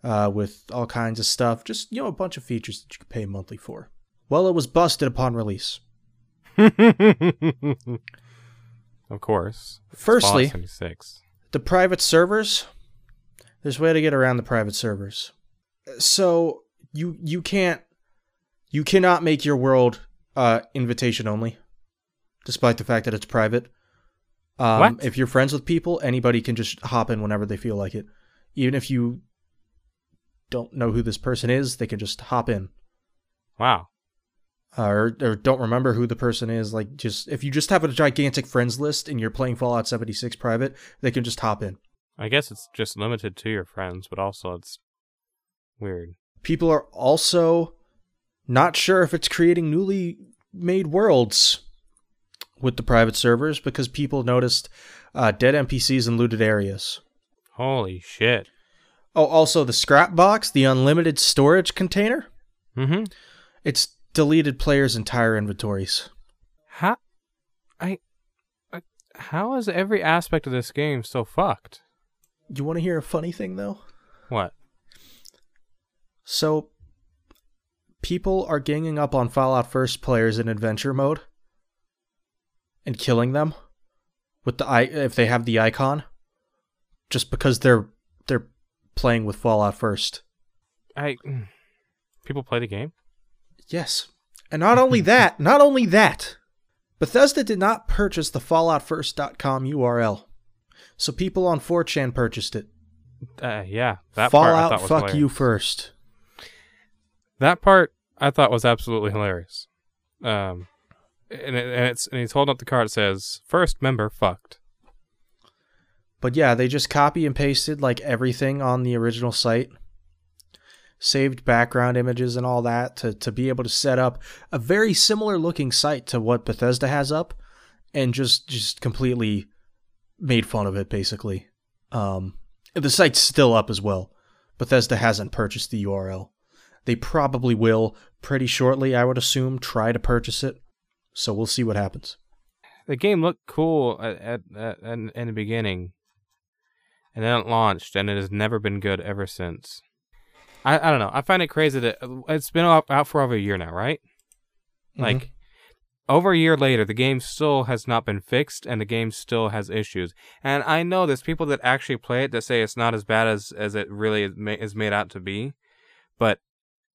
Speaker 3: uh, with all kinds of stuff. Just you know, a bunch of features that you could pay monthly for. Well, it was busted upon release. [laughs]
Speaker 1: of course.
Speaker 3: Firstly,
Speaker 1: Fallout 76.
Speaker 3: the private servers. There's a way to get around the private servers. So you you can't you cannot make your world uh, invitation only, despite the fact that it's private. Um,
Speaker 1: What?
Speaker 3: If you're friends with people, anybody can just hop in whenever they feel like it. Even if you don't know who this person is, they can just hop in.
Speaker 1: Wow.
Speaker 3: Or, or don't remember who the person is, like just if you just have a gigantic friends list and you're playing Fallout 76 private, they can just hop in.
Speaker 1: I guess it's just limited to your friends, but also it's weird.
Speaker 3: People are also not sure if it's creating newly made worlds with the private servers because people noticed uh, dead NPCs in looted areas.
Speaker 1: Holy shit.
Speaker 3: Oh, also the scrap box, the unlimited storage container,
Speaker 1: Mm-hmm.
Speaker 3: it's deleted players' entire inventories.
Speaker 1: How, I, I, how is every aspect of this game so fucked?
Speaker 3: You want to hear a funny thing though?
Speaker 1: What?
Speaker 3: So, people are ganging up on Fallout First players in adventure mode and killing them with the i if they have the icon, just because they're they're playing with Fallout First.
Speaker 1: I, people play the game.
Speaker 3: Yes, and not only [laughs] that, not only that, Bethesda did not purchase the FalloutFirst.com URL, so people on 4chan purchased it.
Speaker 1: Uh, yeah, that part I
Speaker 3: Fallout,
Speaker 1: thought was
Speaker 3: fuck
Speaker 1: hilarious.
Speaker 3: you first.
Speaker 1: That part I thought was absolutely hilarious. Um, and, it, and it's and he's holding up the card. It says first member fucked.
Speaker 3: But yeah, they just copy and pasted like everything on the original site. Saved background images and all that to, to be able to set up a very similar looking site to what Bethesda has up and just just completely made fun of it basically. Um the site's still up as well. Bethesda hasn't purchased the URL. They probably will pretty shortly, I would assume, try to purchase it. So we'll see what happens.
Speaker 1: The game looked cool at, at, at in, in the beginning, and then it launched, and it has never been good ever since. I, I don't know. I find it crazy that uh, it's been out, out for over a year now, right? Mm-hmm. Like over a year later, the game still has not been fixed, and the game still has issues. And I know there's people that actually play it that say it's not as bad as as it really is, made out to be, but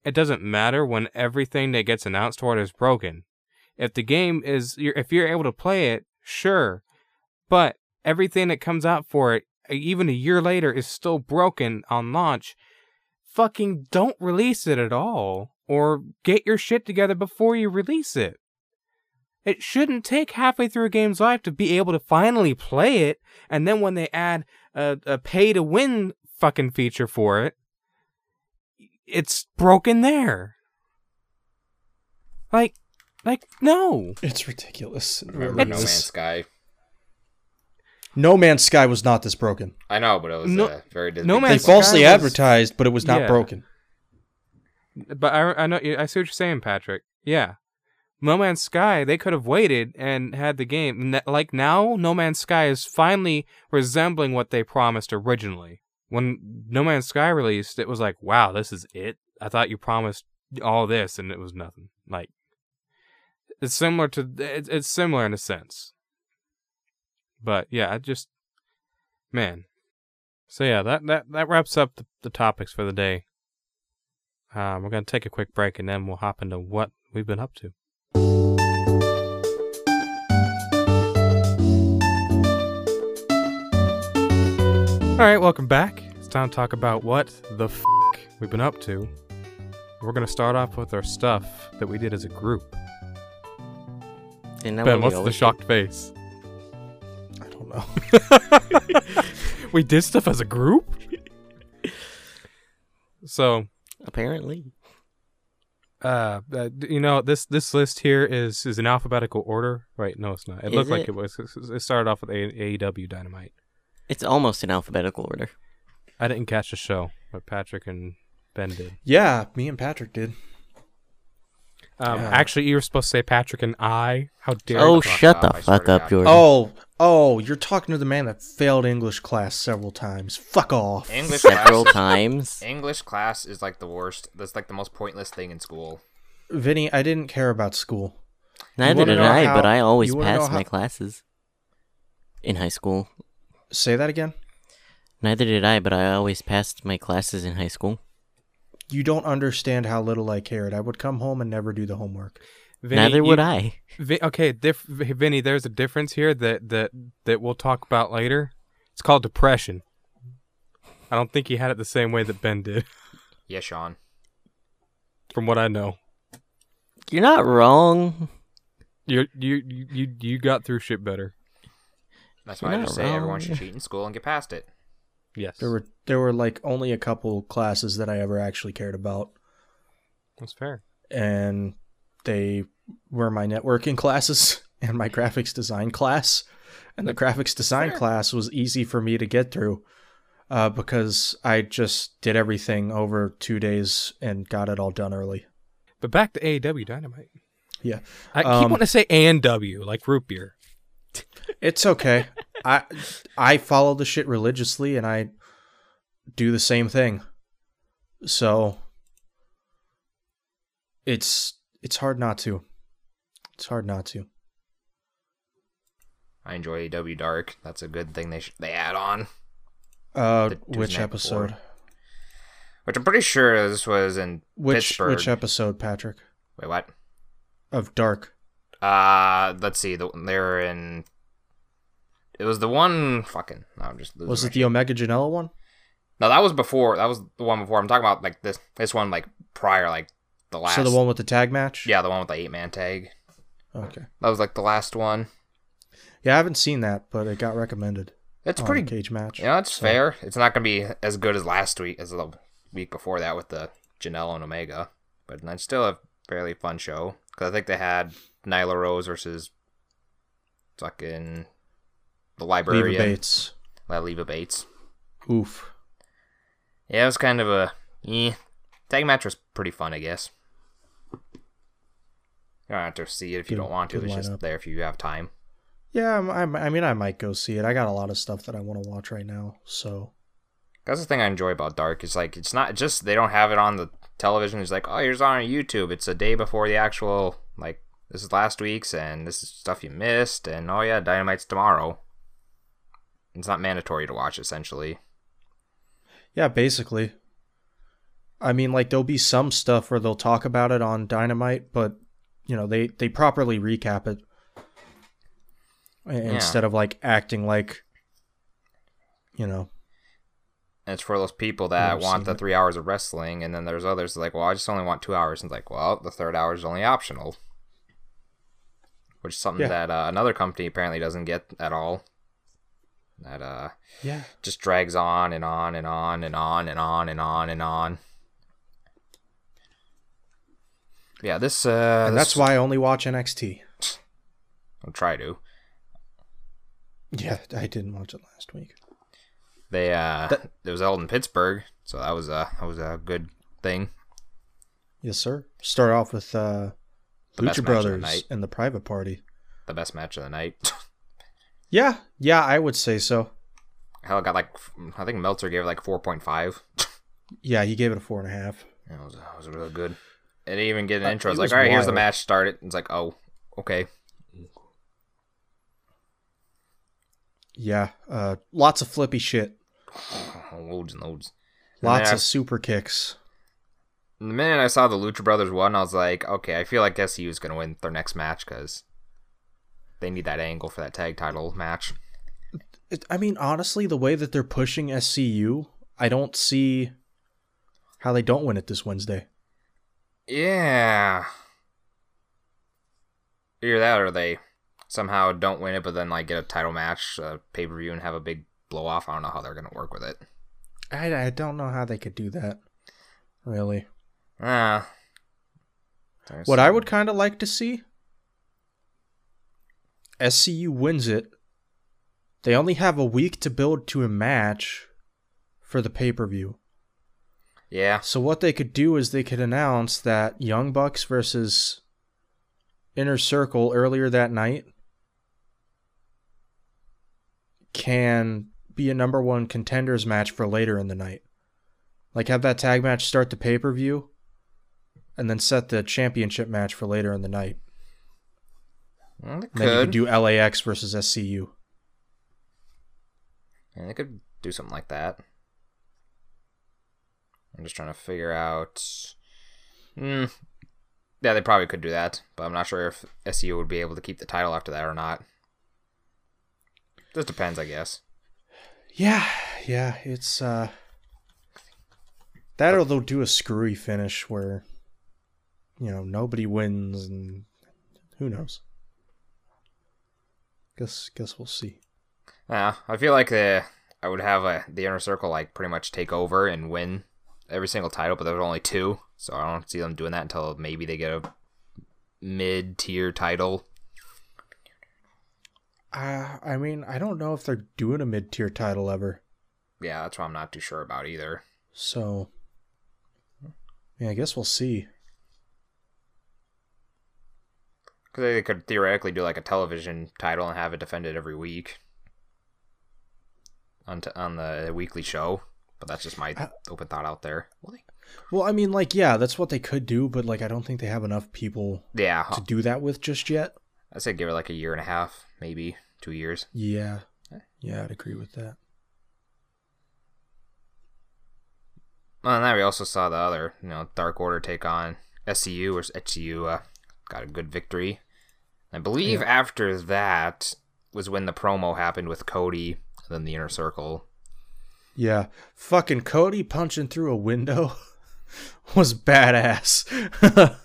Speaker 1: it doesn't matter when everything that gets announced toward it is broken. If the game is, you're, if you're able to play it, sure, but everything that comes out for it, even a year later, is still broken on launch. Fucking don't release it at all, or get your shit together before you release it. It shouldn't take halfway through a game's life to be able to finally play it, and then when they add a, a pay to win fucking feature for it, it's broken there. Like, like, no.
Speaker 3: It's ridiculous. It
Speaker 2: Remember
Speaker 3: really
Speaker 2: No. Man's Sky?
Speaker 3: No Man's Sky was not this broken.
Speaker 2: I know, but it was
Speaker 1: No-
Speaker 2: uh, very Disney.
Speaker 1: No
Speaker 3: They
Speaker 1: Man's
Speaker 3: falsely
Speaker 1: Sky was-
Speaker 3: advertised, but it was not
Speaker 1: Yeah.
Speaker 3: broken.
Speaker 1: But I, I know, I see what you're saying, Patrick. Yeah. No Man's Sky, they could have waited and had the game. Like now, No Man's Sky is finally resembling what they promised originally when No Man's Sky released, it was like, wow, this is it. I thought you promised all this, and it was nothing. Like, it's similar to it's, it's similar in a sense, but yeah, I just man. So yeah, that that that wraps up the, the topics for the day. Um, we're gonna take a quick break, and then we'll hop into what we've been up to. All right, welcome back. It's time to talk about what the f- we've been up to. We're gonna start off with our stuff that we did as a group.
Speaker 4: Isn't
Speaker 1: Ben, what's the shocked face?
Speaker 3: I
Speaker 1: we did stuff as a group. So.
Speaker 4: Apparently.
Speaker 1: uh, uh, you know this this list here is is in alphabetical order. Right? No, it's not. It
Speaker 4: Is
Speaker 1: looked like
Speaker 4: it?
Speaker 1: it was. It started off with A- AEW Dynamite.
Speaker 4: It's almost in alphabetical order.
Speaker 1: I didn't catch the show, but Patrick and Ben did.
Speaker 3: yeah, me and Patrick did.
Speaker 1: Um,
Speaker 3: Yeah.
Speaker 1: Actually, you were supposed to say Patrick and I. How dare
Speaker 4: Oh,
Speaker 1: you?
Speaker 2: fuck
Speaker 4: shut
Speaker 2: up,
Speaker 4: the fuck up,
Speaker 2: God.
Speaker 4: Jordan.
Speaker 3: Oh, oh, you're talking to the man that failed English class several times. Fuck off.
Speaker 2: English
Speaker 4: Several
Speaker 2: class,
Speaker 4: times. [laughs]
Speaker 2: English class is like the worst. That's like the most pointless thing in school.
Speaker 3: Vinny, I didn't care about school.
Speaker 4: Neither did
Speaker 3: know
Speaker 4: I, but I always
Speaker 3: you wanna know
Speaker 4: passed my
Speaker 3: how-
Speaker 4: classes. In high school.
Speaker 3: Say that again.
Speaker 4: Neither did I, but I always passed my classes in high school.
Speaker 3: You don't understand how little I cared. I would come home and never do the homework.
Speaker 1: Vinny,
Speaker 4: Neither
Speaker 1: you-
Speaker 4: would I.
Speaker 1: Vi- okay, diff- Vinny, there's a difference here that that that we'll talk about later. It's called depression. I don't think he had it the same way that Ben did, [laughs]
Speaker 2: Yeah, Sean.
Speaker 1: from what I know.
Speaker 4: You're not wrong.
Speaker 1: You you you you you got through shit better.
Speaker 2: That's
Speaker 4: You're
Speaker 2: why I
Speaker 4: not
Speaker 2: just say everyone should cheat in school and get past it.
Speaker 1: Yes,
Speaker 3: There were there were like only a couple classes that I ever actually cared about,
Speaker 1: that's fair.
Speaker 3: and they were my networking classes [laughs] and my graphics design class. And the graphics design
Speaker 2: Fair.
Speaker 3: class was easy for me to get through uh, because I just did everything over two days and got it all done early.
Speaker 1: But back to AEW Dynamite.
Speaker 3: Yeah.
Speaker 1: I keep
Speaker 3: Um,
Speaker 1: wanting to say and W like root beer.
Speaker 3: It's okay. [laughs] I I follow the shit religiously and I do the same thing. So it's it's hard not to. It's hard not to.
Speaker 2: I enjoy AW Dark. That's a good thing they sh- they add on.
Speaker 3: Uh
Speaker 2: The
Speaker 3: which episode?
Speaker 2: Which I'm pretty sure this was in
Speaker 3: Which
Speaker 2: Pittsburgh.
Speaker 3: which episode, Patrick?
Speaker 2: Wait, what?
Speaker 3: Of Dark.
Speaker 2: Uh, let's see. The, they were in. It was the one. Fucking. No, I'm just. losing
Speaker 3: Was it the
Speaker 2: shit.
Speaker 3: Omega Janela one?
Speaker 2: No, that was before. That was the one before. I'm talking about like this. This one like prior, like the last.
Speaker 3: So the one with the tag match?
Speaker 2: Yeah, the one with the eight man tag.
Speaker 3: Okay.
Speaker 2: That was like the last one.
Speaker 3: Yeah, I haven't seen that, but it got recommended.
Speaker 2: It's pretty.
Speaker 3: cage match.
Speaker 2: You know, it's
Speaker 3: So-
Speaker 2: fair. It's not gonna be as good as last week as the week before that with the Janela and Omega, but it's still a fairly fun show because I think they had Nyla Rose versus fucking the
Speaker 3: Leva
Speaker 2: librarian,
Speaker 3: Bates.
Speaker 2: uh, Leva Bates.
Speaker 3: Oof.
Speaker 2: Yeah, it was kind of a eh. tag match was pretty fun, I guess. You don't have to see it if you
Speaker 3: Good-
Speaker 2: don't want to. It's just there if you have time.
Speaker 3: Yeah, I'm, I'm, I mean, I might go see it. I got a lot of stuff that I want to watch right now. So
Speaker 2: That's the thing I enjoy about Dark. Is like it's not just they don't have it on the television. It's like oh here's on YouTube. It's a day before the actual like this is last week's and this is stuff you missed and oh yeah Dynamite's tomorrow. It's not mandatory to watch essentially.
Speaker 3: Yeah, basically. I mean, like there'll be some stuff where they'll talk about it on Dynamite, but you know they they properly recap it I- instead of like acting like, you know,
Speaker 2: And it's for those people that want the
Speaker 3: it.
Speaker 2: three hours of wrestling, and then there's others like, well, I just only want two hours. And it's like, well, the third hour is only optional, which is something
Speaker 3: Yeah.
Speaker 2: that uh, another company apparently doesn't get at all. That uh,
Speaker 3: yeah,
Speaker 2: just drags on and on and on and on and on and on and on. Yeah, this uh,
Speaker 3: and
Speaker 2: this-
Speaker 3: that's why I only watch NXT.
Speaker 2: I'll try to.
Speaker 3: Yeah, I didn't watch it last week.
Speaker 2: They uh,
Speaker 3: That-
Speaker 2: it was held in Pittsburgh, so that was a that was a good thing.
Speaker 3: Yes, sir. Start off with uh,
Speaker 2: The
Speaker 3: Lucha
Speaker 2: of the
Speaker 3: Brothers and the Private Party.
Speaker 2: The best match of the night. [laughs]
Speaker 3: Yeah, yeah, I would say so.
Speaker 2: hell, it got like I think Meltzer gave it like four point five. [laughs]
Speaker 3: Yeah, he gave it a four and a half.
Speaker 2: It was, it was really good. It didn't even get an
Speaker 3: Uh,
Speaker 2: intro. It's like, all right, here's the match. Start it. It's like, oh, okay.
Speaker 3: Yeah, uh, lots of flippy shit, [sighs]
Speaker 2: Loads and loads.
Speaker 3: Lots
Speaker 2: then
Speaker 3: of super kicks.
Speaker 2: The minute I saw the Lucha Brothers one, I was like, okay, I feel like SCU is going to win their next match because they need that angle for that tag title match.
Speaker 3: It, I mean, honestly, the way that they're pushing SCU, I don't see how they don't win it this Wednesday.
Speaker 2: Yeah. Either that or they somehow don't win it, but then like get a title match, uh, pay per view, and have a big blow off. I don't know how they're going to work with it.
Speaker 3: I, I don't know how they could do that. Really.
Speaker 2: Ah. There's
Speaker 3: What I would kind of like to see SCU wins it. They only have a week to build to a match for the pay per view.
Speaker 2: Yeah.
Speaker 3: So what they could do is they could announce that Young Bucks versus Inner Circle earlier that night can be a number one contenders match for later in the night. Like have that tag match start the pay per view and then set the championship match for later in the night.
Speaker 2: Well,
Speaker 3: And then you
Speaker 2: could.
Speaker 3: could do LAX versus SCU.
Speaker 2: Yeah, they could do something like that. I'm just trying to figure out. Hmm. Yeah, they probably could do that, but I'm not sure if SCU would be able to keep the title after that or not. Just depends, I guess.
Speaker 3: Yeah, yeah, it's uh that or they'll do a screwy finish where you know nobody wins and who knows. Guess guess we'll see.
Speaker 2: Yeah, I feel like the I would have a, the inner circle like pretty much take over and win every single title, but there's only two, so I don't see them doing that until maybe they get a mid tier title.
Speaker 3: Uh, I mean, I don't know if they're doing a mid tier title ever.
Speaker 2: Yeah, that's what I'm not too sure about either.
Speaker 3: So yeah, I guess we'll see.
Speaker 2: Because they could theoretically do like a television title and have it defended every week on t- on the weekly show. But that's just my open thought out there.
Speaker 3: Well, I mean, like, yeah, that's what they could do, but like, I don't think they have enough people
Speaker 2: Yeah,
Speaker 3: to do that with just yet.
Speaker 2: I say give it like a year and a half, maybe two years.
Speaker 3: Yeah, yeah, I'd agree with that.
Speaker 2: Well, and then we also saw the other, you know, Dark Order take on SCU or HCU. Uh, got a good victory. I believe
Speaker 3: Yeah.
Speaker 2: after that was when the promo happened with Cody and then the Inner Circle.
Speaker 3: Yeah, fucking Cody punching through a window [laughs] was badass. [laughs]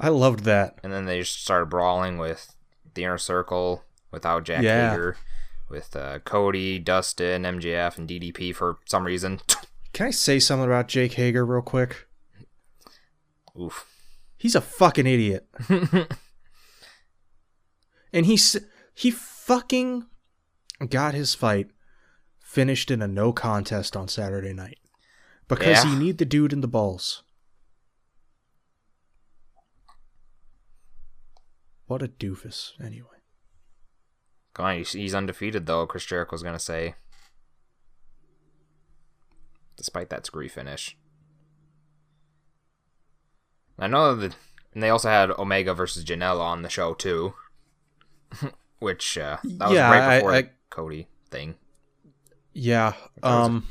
Speaker 3: I loved that.
Speaker 2: And then they just started brawling with the Inner Circle without Jack
Speaker 3: Yeah.
Speaker 2: Hager, with uh, Cody, Dustin, MJF, and DDP for some reason. [laughs]
Speaker 3: Can I say something about Jake Hager real quick?
Speaker 2: Oof.
Speaker 3: He's a fucking idiot. and he's he fucking got his fight finished in a no contest on Saturday night because
Speaker 2: Yeah.
Speaker 3: he kneed the dude in the balls. What a doofus. Anyway,
Speaker 2: Come on, he's- undefeated though. Chris Jericho's gonna say, despite that screwy finish. I know that, and they also had Omega versus Janela on the show too, [laughs] which uh, that was
Speaker 3: Yeah,
Speaker 2: right
Speaker 3: I-
Speaker 2: before
Speaker 3: I-
Speaker 2: the Cody thing.
Speaker 3: Yeah. Um,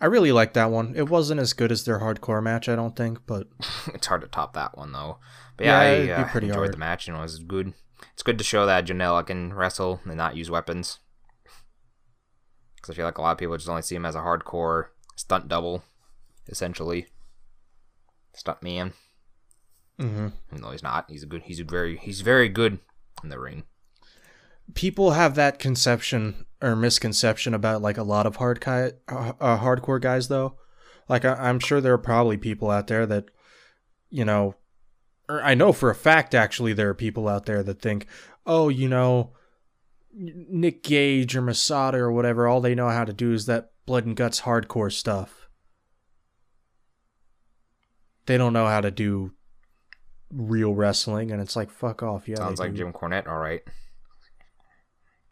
Speaker 3: I really liked that one. It wasn't as good as their hardcore match, I don't think, but [laughs]
Speaker 2: it's hard to top that one though. But yeah,
Speaker 3: Yeah,
Speaker 2: I uh,
Speaker 3: pretty
Speaker 2: enjoyed
Speaker 3: hard.
Speaker 2: the match. and it was good. It's good to show that Janela can wrestle and not use weapons. Because I feel like a lot of people just only see him as a hardcore stunt double, essentially. Stunt man.
Speaker 3: hmm
Speaker 2: Even though he's not, he's a good. He's a very. He's very good in the ring.
Speaker 3: people have that conception or misconception about like a lot of hard ki- uh, uh, hardcore guys though like I- i'm sure there are probably people out there that you know or i know for a fact actually there are people out there that think oh you know nick gage or masada or whatever all they know how to do is that blood and guts hardcore stuff they don't know how to do real wrestling and it's like fuck off yeah
Speaker 2: Sounds like
Speaker 3: do.
Speaker 2: Jim Cornette. All right.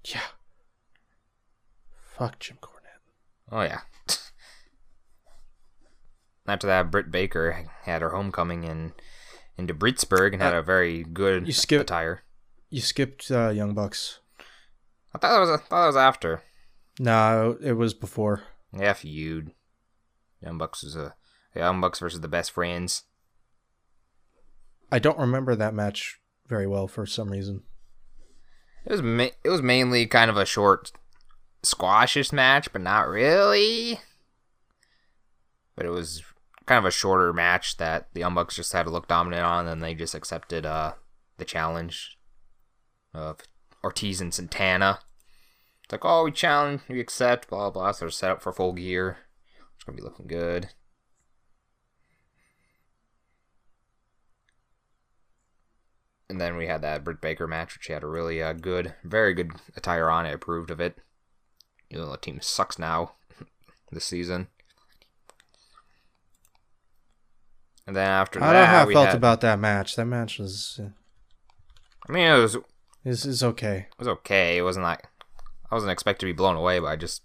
Speaker 3: Yeah. Fuck Jim Cornette.
Speaker 2: Oh yeah. [laughs] After that, Britt Baker had her homecoming in into Britsburg and had a very good
Speaker 3: you skip-
Speaker 2: attire.
Speaker 3: You skipped uh, Young Bucks.
Speaker 2: I thought that was I thought that was after.
Speaker 3: No, it was before.
Speaker 2: Yeah, feud. Young Bucks was a Young Bucks versus the Best Friends.
Speaker 3: I don't remember that match very well for some reason.
Speaker 2: It was ma- it was mainly kind of a short squashish match, but not really. But it was kind of a shorter match that the Young Bucks just had to look dominant on, and they just accepted uh, the challenge of Ortiz and Santana. It's like, oh, we challenge, we accept, blah blah. So they're set up for full gear. It's gonna be looking good. And then we had that Britt Baker match, which had a really uh, good, very good attire on. I approved of it. You know, the team sucks now [laughs] this season. And then after
Speaker 3: I don't know how I felt
Speaker 2: had-
Speaker 3: about that match. That match was uh,
Speaker 2: I mean, it was it
Speaker 3: is is okay.
Speaker 2: It was okay. It wasn't like I wasn't expected to be blown away, but I just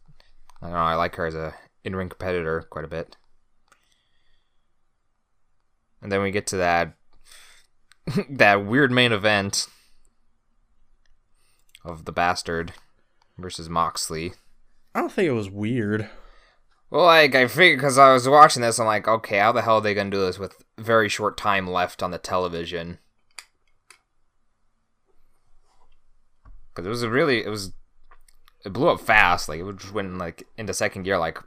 Speaker 2: I don't know. I like her as a in ring competitor quite a bit. And then we get to that [laughs] that weird main event of the bastard versus Moxley.
Speaker 3: I don't think it was weird.
Speaker 2: Well, like I figured because I was watching this, I'm like, okay, how the hell are they gonna do this with very short time left on the television? Because it was really, it was, it blew up fast. Like it just went like into second gear like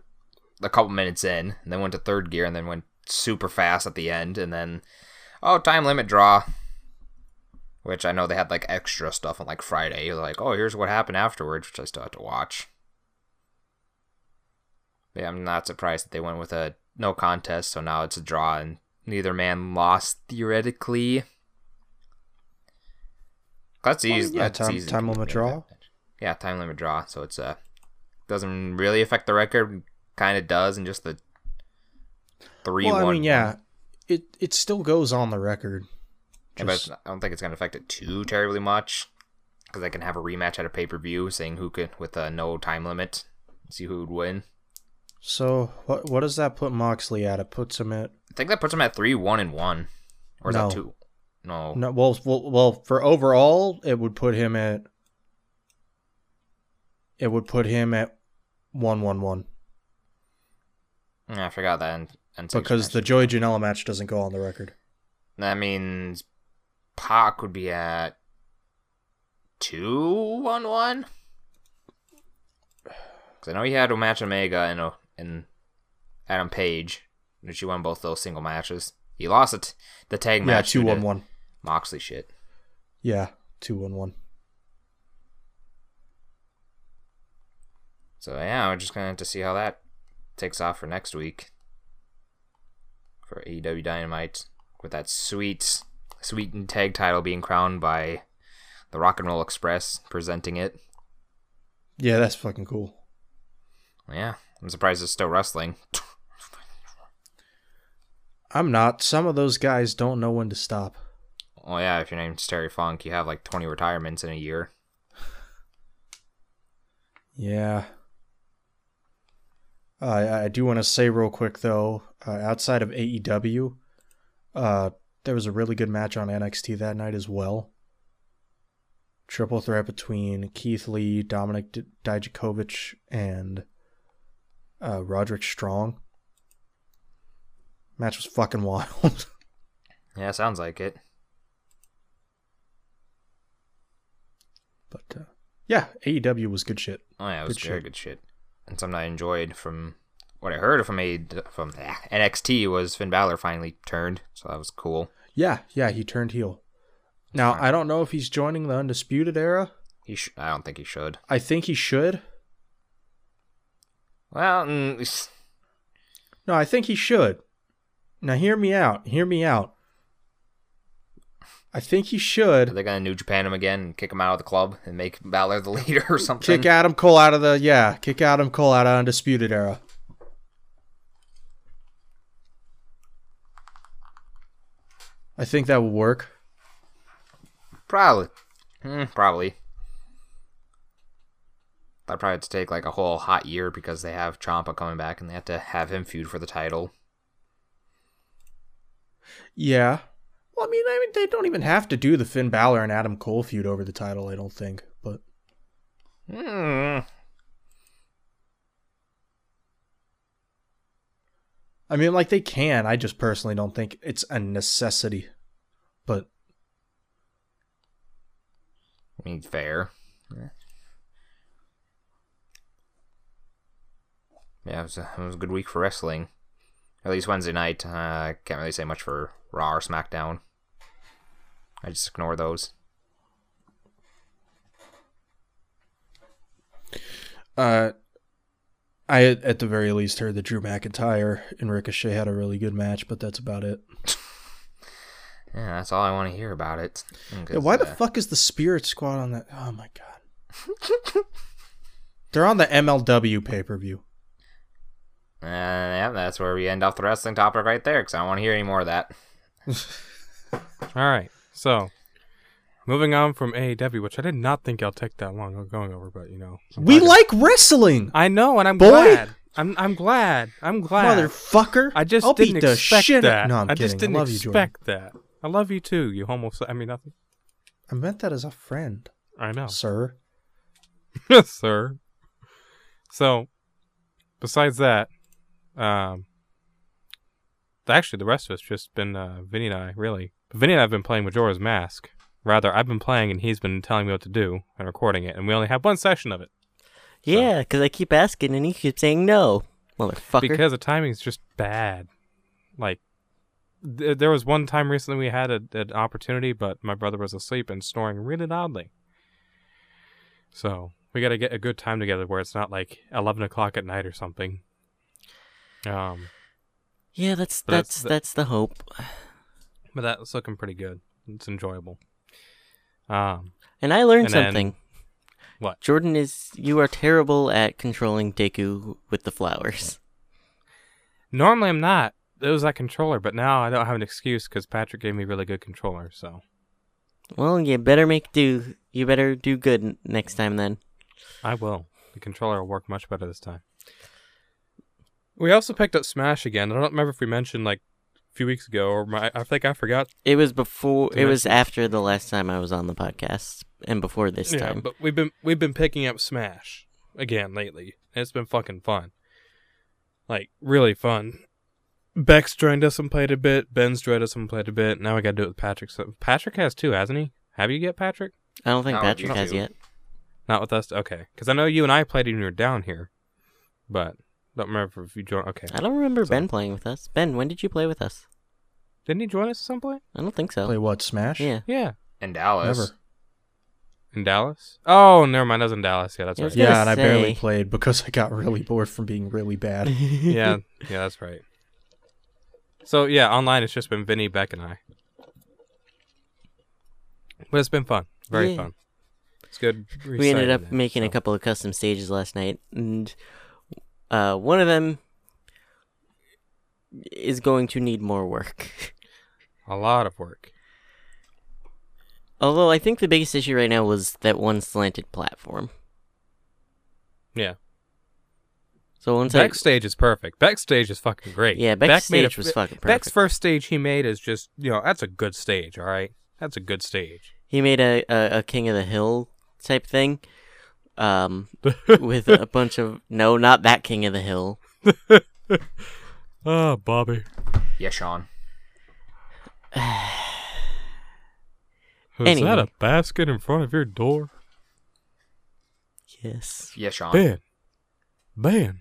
Speaker 2: a couple minutes in, and then went to third gear, and then went super fast at the end, and then oh, time limit draw. Which I know they had like extra stuff on like Friday. Like, oh, here's what happened afterwards, which I still have to watch. I'm not surprised that they went with a no contest, so now it's a draw and neither man lost theoretically. That's easy.
Speaker 3: yeah,
Speaker 2: that's
Speaker 3: time-
Speaker 2: easy
Speaker 3: time limit draw.
Speaker 2: Yeah, time limit draw. So it's uh doesn't really affect the record. Kind of does, and just the three
Speaker 3: well,
Speaker 2: one.
Speaker 3: I mean, yeah, it it still goes on the record.
Speaker 2: Yeah, but I don't think it's gonna affect it too terribly much because they can have a rematch at a pay per view, saying who could with a no time limit, see who would win.
Speaker 3: So what what does that put Moxley at? It puts him at
Speaker 2: I think that puts them at three one and one, or is
Speaker 3: No.
Speaker 2: that two? No,
Speaker 3: no. Well, well, well, for overall, it would put him at. It would put him at one one one
Speaker 2: Yeah, I forgot that. And, and
Speaker 3: because the Joey Janela match doesn't go on the record.
Speaker 2: that means Pac would be at two one one. [sighs] Because I know he had a match Omega and a, and Adam Page, which he won both those single matches. He lost it the tag
Speaker 3: Yeah,
Speaker 2: match.
Speaker 3: two
Speaker 2: due to
Speaker 3: one one.
Speaker 2: Moxley shit.
Speaker 3: Yeah, two one one.
Speaker 2: So yeah, we're just gonna have to see how that takes off for next week for AEW Dynamite with that sweet, sweet tag title being crowned by the Rock and Roll Express presenting it.
Speaker 3: Yeah, that's fucking cool.
Speaker 2: Yeah, I'm surprised it's still wrestling.
Speaker 3: I'm not. Some of those guys don't know when to stop.
Speaker 2: Well, yeah, if your name's Terry Funk, you have like 20 retirements in a year.
Speaker 3: Yeah. Uh, I do want to say real quick though, uh, outside of AEW, uh, there was a really good match on NXT that night as well. Triple threat between Keith Lee, Dominic D- Dijakovic, and uh, Roderick Strong. Match was fucking wild. [laughs]
Speaker 2: Yeah, sounds like it.
Speaker 3: but uh, yeah, AEW was good shit.
Speaker 2: Oh yeah, it was
Speaker 3: Good
Speaker 2: very
Speaker 3: shit.
Speaker 2: good shit. And something I enjoyed from what I heard from a from ah, NXT was Finn Balor finally turned, so that was cool.
Speaker 3: Yeah, yeah, he turned heel. Now I don't know if he's joining the Undisputed Era.
Speaker 2: He sh- I don't think he should.
Speaker 3: I think he should.
Speaker 2: Well, mm,
Speaker 3: No, I think he should. Now hear me out. Hear me out. I think he should.
Speaker 2: are they gonna New Japan him again and kick him out of the club and make Balor the [laughs] leader or something?
Speaker 3: kick Adam Cole out of the yeah, kick Adam Cole out of Undisputed Era. I think that would work.
Speaker 2: Probably. Hmm, probably. That probably to take like a whole hot year because they have Ciampa coming back and they have to have him feud for the title.
Speaker 3: Yeah. Well, I mean, I mean, they don't even have to do the Finn Balor and Adam Cole feud over the title. I don't think, but
Speaker 2: Hmm.
Speaker 3: I mean, like they can. I just personally don't think it's a necessity. But
Speaker 2: I mean, fair. Yeah, yeah it, was a, it was a good week for wrestling. At least Wednesday night. Uh, I can't really say much for Raw or SmackDown. I just ignore those.
Speaker 3: uh, I at the very least heard that Drew McIntyre and Ricochet had a really good match, but that's about it. [laughs]
Speaker 2: Yeah, that's all I want to hear about it.
Speaker 3: Yeah, why the
Speaker 2: uh,
Speaker 3: fuck is the Spirit Squad on that? Oh my god. [laughs] They're on the MLW pay per view.
Speaker 2: Uh, yeah, that's where we end off the wrestling topic right there, because I don't want to hear any more of that. [laughs]
Speaker 1: All right. So, moving on from AEW, which I did not think I'll take that long going over, but you know. I'm
Speaker 3: We
Speaker 1: glad-
Speaker 3: like wrestling,
Speaker 1: I know, and I'm
Speaker 3: Boy.
Speaker 1: glad. I'm I'm glad. I'm glad.
Speaker 3: motherfucker.
Speaker 1: I just
Speaker 3: I'll
Speaker 1: didn't
Speaker 3: beat the
Speaker 1: expect
Speaker 3: shit.
Speaker 1: that.
Speaker 3: No, I'm
Speaker 1: I
Speaker 3: kidding.
Speaker 1: just didn't
Speaker 3: I love you, Jordan.
Speaker 1: that. I love you too. You homo. I mean nothing.
Speaker 3: I meant that as a friend,
Speaker 1: I know,
Speaker 3: sir. [laughs]
Speaker 1: sir. So, besides that, um, actually the rest of it's just been uh, Vinny and I really. Vinny and I have been playing Majora's Mask. Rather, I've been playing and he's been telling me what to do and recording it, and we only have one session of it
Speaker 4: Yeah, because I keep asking and he keeps saying no, motherfucker.
Speaker 1: because the timing's just bad. Like, th- there was one time recently we had a, an opportunity, but my brother was asleep and snoring really loudly. So we got to get a good time together where it's not like eleven o'clock at night or something. Um,
Speaker 4: yeah, that's that's
Speaker 1: that's
Speaker 4: that's,
Speaker 1: the-
Speaker 4: the hope.
Speaker 1: but that's looking pretty good. It's enjoyable. Um,
Speaker 4: And I learned
Speaker 1: And then-
Speaker 4: something.
Speaker 1: What?
Speaker 4: Jordan is you are terrible at controlling Deku with the flowers.
Speaker 1: normally I'm not. It was that controller, but now I don't have an excuse because Patrick gave me really good controller. So
Speaker 4: Well, you better make do. You better do good next time then.
Speaker 1: I will. The controller will work much better this time. We also picked up Smash again. I don't remember if we mentioned like a few weeks ago, or my, I think I forgot.
Speaker 4: It was before.
Speaker 1: To
Speaker 4: It was after the last time I was on the podcast, and before this
Speaker 1: yeah,
Speaker 4: time.
Speaker 1: but we've been we've been picking up Smash again lately. and It's been fucking fun, like really fun. Bex joined us and played a bit. Ben's joined us and played a bit. Now we got to do it with Patrick. So Patrick has two, hasn't he? Have you get Patrick?
Speaker 4: I don't think
Speaker 2: No,
Speaker 4: Patrick has
Speaker 2: do.
Speaker 4: yet.
Speaker 1: Not with us. Okay, because I know you and I played when you were down here, but don't remember if you joined. Okay,
Speaker 4: I don't remember
Speaker 1: So-
Speaker 4: Ben playing with us. Ben, when did you play with us?
Speaker 1: didn't he join us at some point?
Speaker 4: I don't think so.
Speaker 3: Play what? Smash?
Speaker 4: Yeah.
Speaker 1: Yeah,
Speaker 2: In Dallas.
Speaker 3: Never.
Speaker 1: in Dallas. Oh, never mind. I was in Dallas. Yeah, that's right.
Speaker 4: was gonna
Speaker 3: Yeah, and I barely played because I got really bored from being really bad. [laughs]
Speaker 1: yeah, yeah, that's right. So yeah, online it's just been Vinny, Beck, and I. But it's been fun, very
Speaker 4: Yeah.
Speaker 1: fun. It's good.
Speaker 4: we ended up
Speaker 1: reciting it,
Speaker 4: making a couple of custom stages last night, and uh, one of them is going to need more work.
Speaker 1: a lot of work.
Speaker 4: Although I think the biggest issue right now was that one slanted platform.
Speaker 1: Yeah,
Speaker 4: So once I
Speaker 1: backstage is perfect. Backstage is fucking great.
Speaker 4: yeah, backstage
Speaker 1: a-
Speaker 4: was fucking
Speaker 1: Beck's
Speaker 4: perfect.
Speaker 1: first stage he made is just you know that's a good stage. All right, that's a good stage.
Speaker 4: He made a, a, a King of the Hill type thing, um, [laughs] with a bunch of no, not that King of the Hill.
Speaker 1: Oh, Bobby.
Speaker 2: Yeah, Sean. [sighs]
Speaker 1: Was that a basket in front of your door?
Speaker 4: Yes.
Speaker 2: Yeah, Sean.
Speaker 1: Ben. Ben.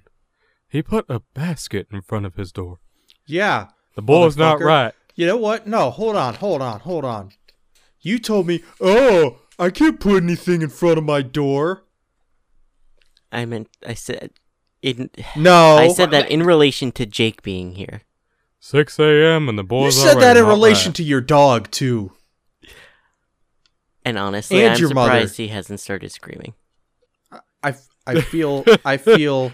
Speaker 1: He put a basket in front of his door.
Speaker 3: yeah.
Speaker 1: The boy's not right.
Speaker 3: You know what? No, hold on, hold on, hold on. You told me, oh, I can't put anything in front of my door.
Speaker 4: I meant I said in
Speaker 3: No.
Speaker 4: I said that in relation to Jake being here.
Speaker 1: 6 a.m. and the
Speaker 3: boy
Speaker 1: You
Speaker 3: said that in relation
Speaker 1: right.
Speaker 3: to your dog, too.
Speaker 4: And honestly,
Speaker 3: And
Speaker 4: I'm
Speaker 3: your mother.
Speaker 4: surprised he hasn't started screaming.
Speaker 3: I, I feel, I feel,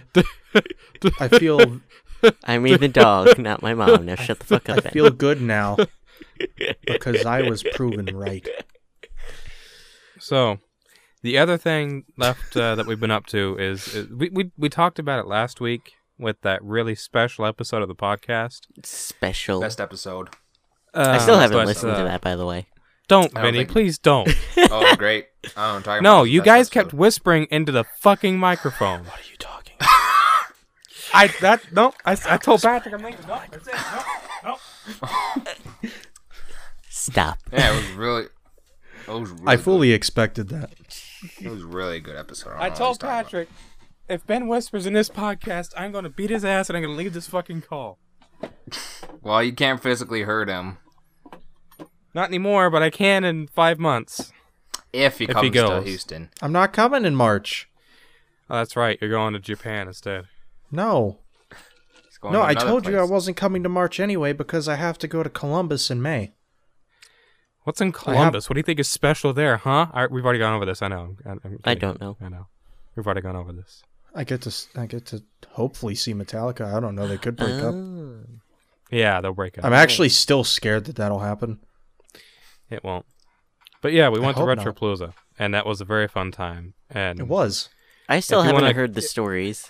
Speaker 3: I feel, [laughs]
Speaker 4: I mean the dog, not my mom. Now shut the fuck
Speaker 3: I
Speaker 4: up. Ben.
Speaker 3: feel good now [laughs] because I was proven right.
Speaker 1: So, The other thing left uh, that we've been up to is, is we, we we talked about it last week with that really special episode of the podcast.
Speaker 4: Special.
Speaker 2: Best episode.
Speaker 4: I still
Speaker 1: Uh,
Speaker 4: haven't
Speaker 1: but,
Speaker 4: listened
Speaker 1: uh,
Speaker 4: to that, by the way.
Speaker 1: Don't,
Speaker 2: I don't
Speaker 1: Vinny.
Speaker 2: think-
Speaker 1: Please don't. [laughs]
Speaker 2: Oh, great. I'm talking
Speaker 1: no,
Speaker 2: about
Speaker 1: you guys
Speaker 2: episode.
Speaker 1: kept whispering into the fucking microphone.
Speaker 3: What are you talking? [laughs]
Speaker 1: I that no. I, I told Patrick I'm leaving. No, that's it. No, no.
Speaker 4: Stop.
Speaker 2: Yeah, it was really. It was really
Speaker 3: I fully expected that.
Speaker 2: Good. It was really a good episode. don't
Speaker 1: I told
Speaker 2: he's talking about.
Speaker 1: Patrick, if Ben whispers in this podcast, I'm gonna beat his ass and I'm gonna leave this fucking call.
Speaker 2: Well, you can't physically hurt him
Speaker 1: Not anymore, but I can in five months.
Speaker 2: if he
Speaker 1: If he
Speaker 2: comes to
Speaker 1: goes.
Speaker 2: Houston.
Speaker 3: I'm not coming in March.
Speaker 1: Oh, that's right. You're going to Japan instead.
Speaker 3: No.
Speaker 2: He's going
Speaker 3: No,
Speaker 2: to
Speaker 3: I
Speaker 2: another
Speaker 3: told you I
Speaker 2: place.
Speaker 3: wasn't coming to March anyway because I have to go to Columbus in May.
Speaker 1: What's in Columbus? What do you think is special there, huh? I, we've already gone over this. I know. I, I'm
Speaker 4: I
Speaker 1: kidding.
Speaker 4: don't know.
Speaker 1: I know. We've already gone over this.
Speaker 3: I get to s- I get to hopefully see Metallica. I don't know. They could break up.
Speaker 4: Oh.
Speaker 1: Yeah, they'll break up.
Speaker 3: I'm actually still scared that that'll happen.
Speaker 1: It won't. But yeah, we
Speaker 3: I
Speaker 1: went to
Speaker 3: hope not.
Speaker 1: And that was a very fun time. And
Speaker 3: It was.
Speaker 4: I still haven't
Speaker 1: wanna-
Speaker 4: heard the stories.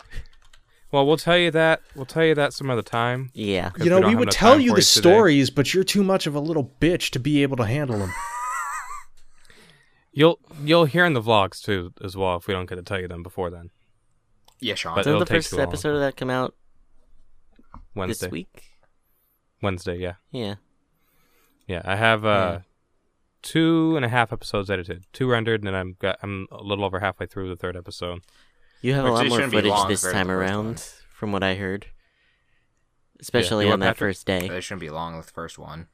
Speaker 1: Well, we'll tell you that. We'll tell you that some other time.
Speaker 4: Yeah.
Speaker 3: You know,
Speaker 1: don't
Speaker 3: we would tell you
Speaker 1: for
Speaker 3: the
Speaker 1: today.
Speaker 3: stories, but you're too much of a little bitch to be able to handle them. [laughs]
Speaker 1: You'll you'll hear in the vlogs too as well if we don't get to tell you them before then.
Speaker 2: Yeah, Sean.
Speaker 1: But-
Speaker 4: Did
Speaker 1: it'll
Speaker 4: the first
Speaker 1: too long.
Speaker 4: episode of that come out
Speaker 1: Wednesday.
Speaker 4: this week?
Speaker 1: Wednesday, yeah.
Speaker 4: Yeah.
Speaker 1: Yeah, I have uh
Speaker 4: Yeah.
Speaker 1: two and a half episodes edited, two rendered, and I'm got I'm a little over halfway through the third episode.
Speaker 4: You have a lot more footage
Speaker 2: long
Speaker 4: this time around,
Speaker 2: one.
Speaker 4: from what I heard. Especially
Speaker 1: what,
Speaker 4: on that
Speaker 1: Patrick?
Speaker 4: first day.
Speaker 2: They shouldn't be long with the first one.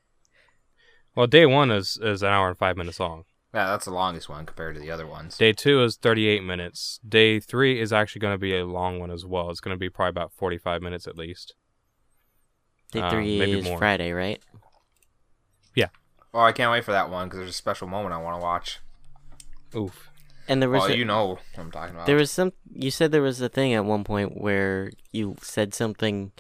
Speaker 1: Well, day one is is an hour and five minutes long.
Speaker 2: Yeah, that's the longest one compared to the other ones.
Speaker 1: Day two is 38 minutes. Day three is actually going to be a long one as well. It's going to be probably about 45 minutes at least.
Speaker 4: Day
Speaker 1: uh,
Speaker 4: three
Speaker 1: maybe
Speaker 4: is
Speaker 1: more.
Speaker 4: Friday, right? Yeah.
Speaker 2: Oh, I can't wait for that one because there's a special moment I want to watch.
Speaker 1: Oof.
Speaker 4: And there was
Speaker 2: Well,
Speaker 4: a-
Speaker 2: you know what I'm talking about.
Speaker 4: there was some. You said there was a thing at one point where you said something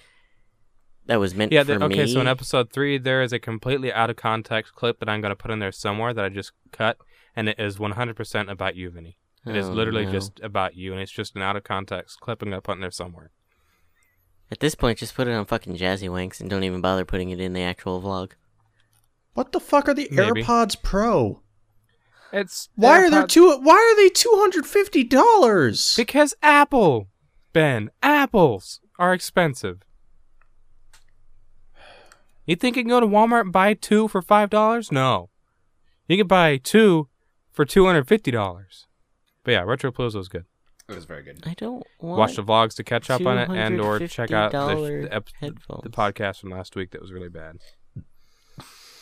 Speaker 4: that was meant
Speaker 1: Yeah.
Speaker 4: for
Speaker 1: The, okay.
Speaker 4: me.
Speaker 1: So in episode three, there is a completely out of context clip that I'm going to put in there somewhere that I just cut, and it is 100% about you, Vinny. It is
Speaker 4: Oh,
Speaker 1: literally
Speaker 4: no.
Speaker 1: just about you, and it's just an out of context clip I'm going to put in there somewhere.
Speaker 4: At this point, just put it on fucking Jazzy Wanks and don't even bother putting it in the actual vlog.
Speaker 3: What the fuck are the
Speaker 1: Maybe.
Speaker 3: AirPods Pro?
Speaker 1: It's
Speaker 3: Why are they two? Why are they two hundred fifty dollars?
Speaker 1: Because Apple, Ben, apples are expensive. You think you can go to Walmart and buy two for five dollars? No, you can buy two for two hundred fifty dollars. But yeah, Retro Palooza was good.
Speaker 2: it was very good.
Speaker 4: I don't want
Speaker 1: Watch the vlogs to catch up on it, and or check out the,
Speaker 4: $250
Speaker 1: the, ep- the podcast from last week that was really bad.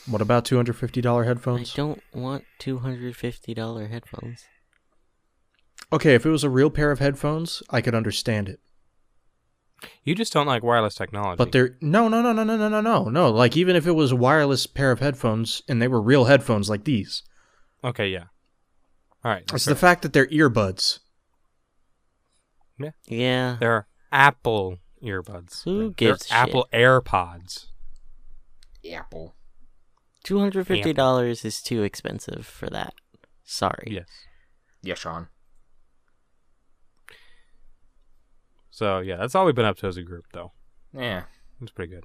Speaker 3: What about two hundred fifty dollar headphones?
Speaker 4: I don't want two hundred fifty dollar headphones.
Speaker 3: Okay, if it was a real pair of headphones, I could understand it.
Speaker 1: You just don't like wireless technology.
Speaker 3: But they're no, no, no, no, no, no, no, no, no. Like even if it was a wireless pair of headphones and they were real headphones like these,
Speaker 1: okay, yeah. All right,
Speaker 3: it's
Speaker 1: that's
Speaker 3: the fact that they're earbuds.
Speaker 4: Yeah. Yeah.
Speaker 1: they're Apple earbuds.
Speaker 4: Who
Speaker 1: They're
Speaker 4: gives a shit?
Speaker 1: Apple AirPods?
Speaker 2: Apple.
Speaker 4: Two hundred fifty dollars is too expensive for that. Sorry.
Speaker 1: Yes.
Speaker 2: Yeah, Sean.
Speaker 1: So yeah, that's all we've been up to as a group, though.
Speaker 2: Yeah.
Speaker 1: It's pretty good.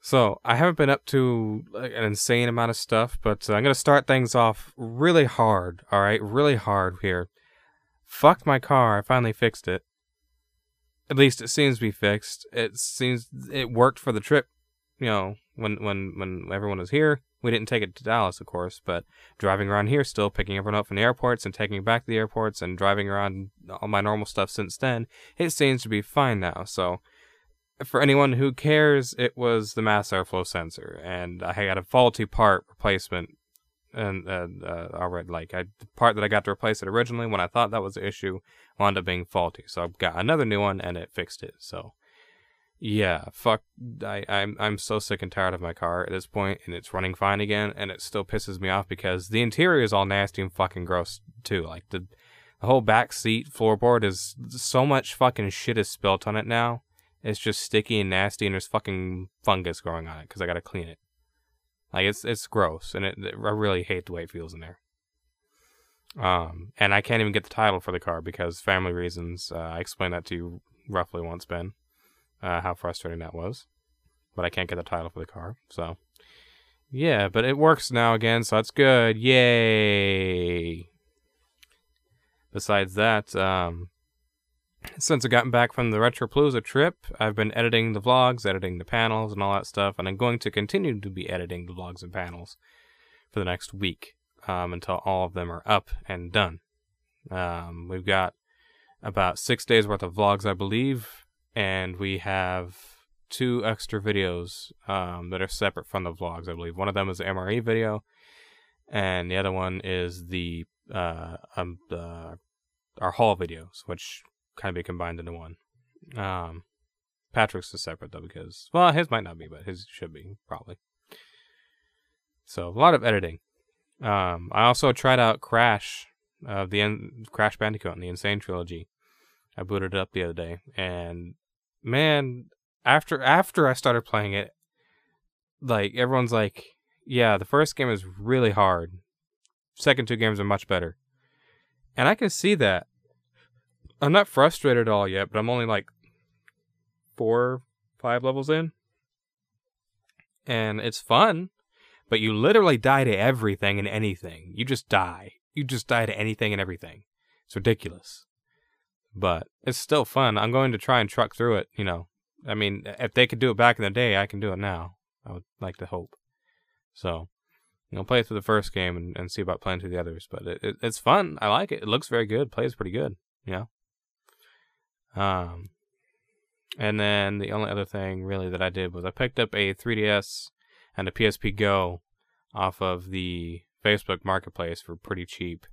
Speaker 1: So I haven't been up to like, an insane amount of stuff, but uh, I'm gonna start things off really hard. All right, really hard here. Fucked my car. I finally fixed it. At least it seems to be fixed. It seems it worked for the trip. You know, when when when everyone was here, we didn't take it to Dallas, of course, but driving around here, still picking everyone up from the airports and taking back to the airports and driving around all my normal stuff since then, it seems to be fine now. So for anyone who cares, it was the mass airflow sensor, and I had a faulty part replacement, and uh, uh, already like I the part that I got to replace it originally when I thought that was the issue wound up being faulty, so I got another new one and it fixed it. So yeah, fuck, I I'm I'm so sick and tired of my car at this point, and it's running fine again, and it still pisses me off because the interior is all nasty and fucking gross too. Like the the whole back seat floorboard is so much fucking shit is spilt on it now. It's just sticky and nasty, and there's fucking fungus growing on it because I gotta clean it. Like it's it's gross, and it, I really hate the way it feels in there. Um, and I can't even get the title for the car because family reasons. Uh, I explained that to you roughly once, Ben, uh, how frustrating that was. But I can't get the title for the car, so yeah. But it works now again, so that's good. Yay! Besides that, um, since I've gotten back from the Retropalooza trip, I've been editing the vlogs, editing the panels, and all that stuff, and I'm going to continue to be editing the vlogs and panels for the next week um, until all of them are up and done. Um, we've got about six days worth of vlogs, I believe, and we have two extra videos um, that are separate from the vlogs, I believe. One of them is the MRE video, and the other one is the uh, um, the our haul videos, which kind of be combined into one. Um, Patrick's is separate though because well, his might not be, but his should be probably. So a lot of editing. Um, I also tried out Crash, uh, the en- Crash Bandicoot and the N. Sane trilogy. I booted it up the other day, and man, after after I started playing it, like everyone's like, yeah, the first game is really hard. Second two games are much better, and I can see that. I'm not frustrated at all yet, but I'm only like four, five levels in, and it's fun but you literally die to everything and anything. You just die. You just die to anything and everything. It's ridiculous. But it's still fun. I'm going to try and truck through it, you know. I mean, if they could do it back in the day, I can do it now. I would like to hope. So, you know, play through the first game and, and see about playing through the others. But it, it, it's fun. I like it. It looks very good. Plays pretty good. Yeah. Um, and then the only other thing really that I did was I picked up a 3DS and a PSP Go off of the Facebook Marketplace for pretty cheap.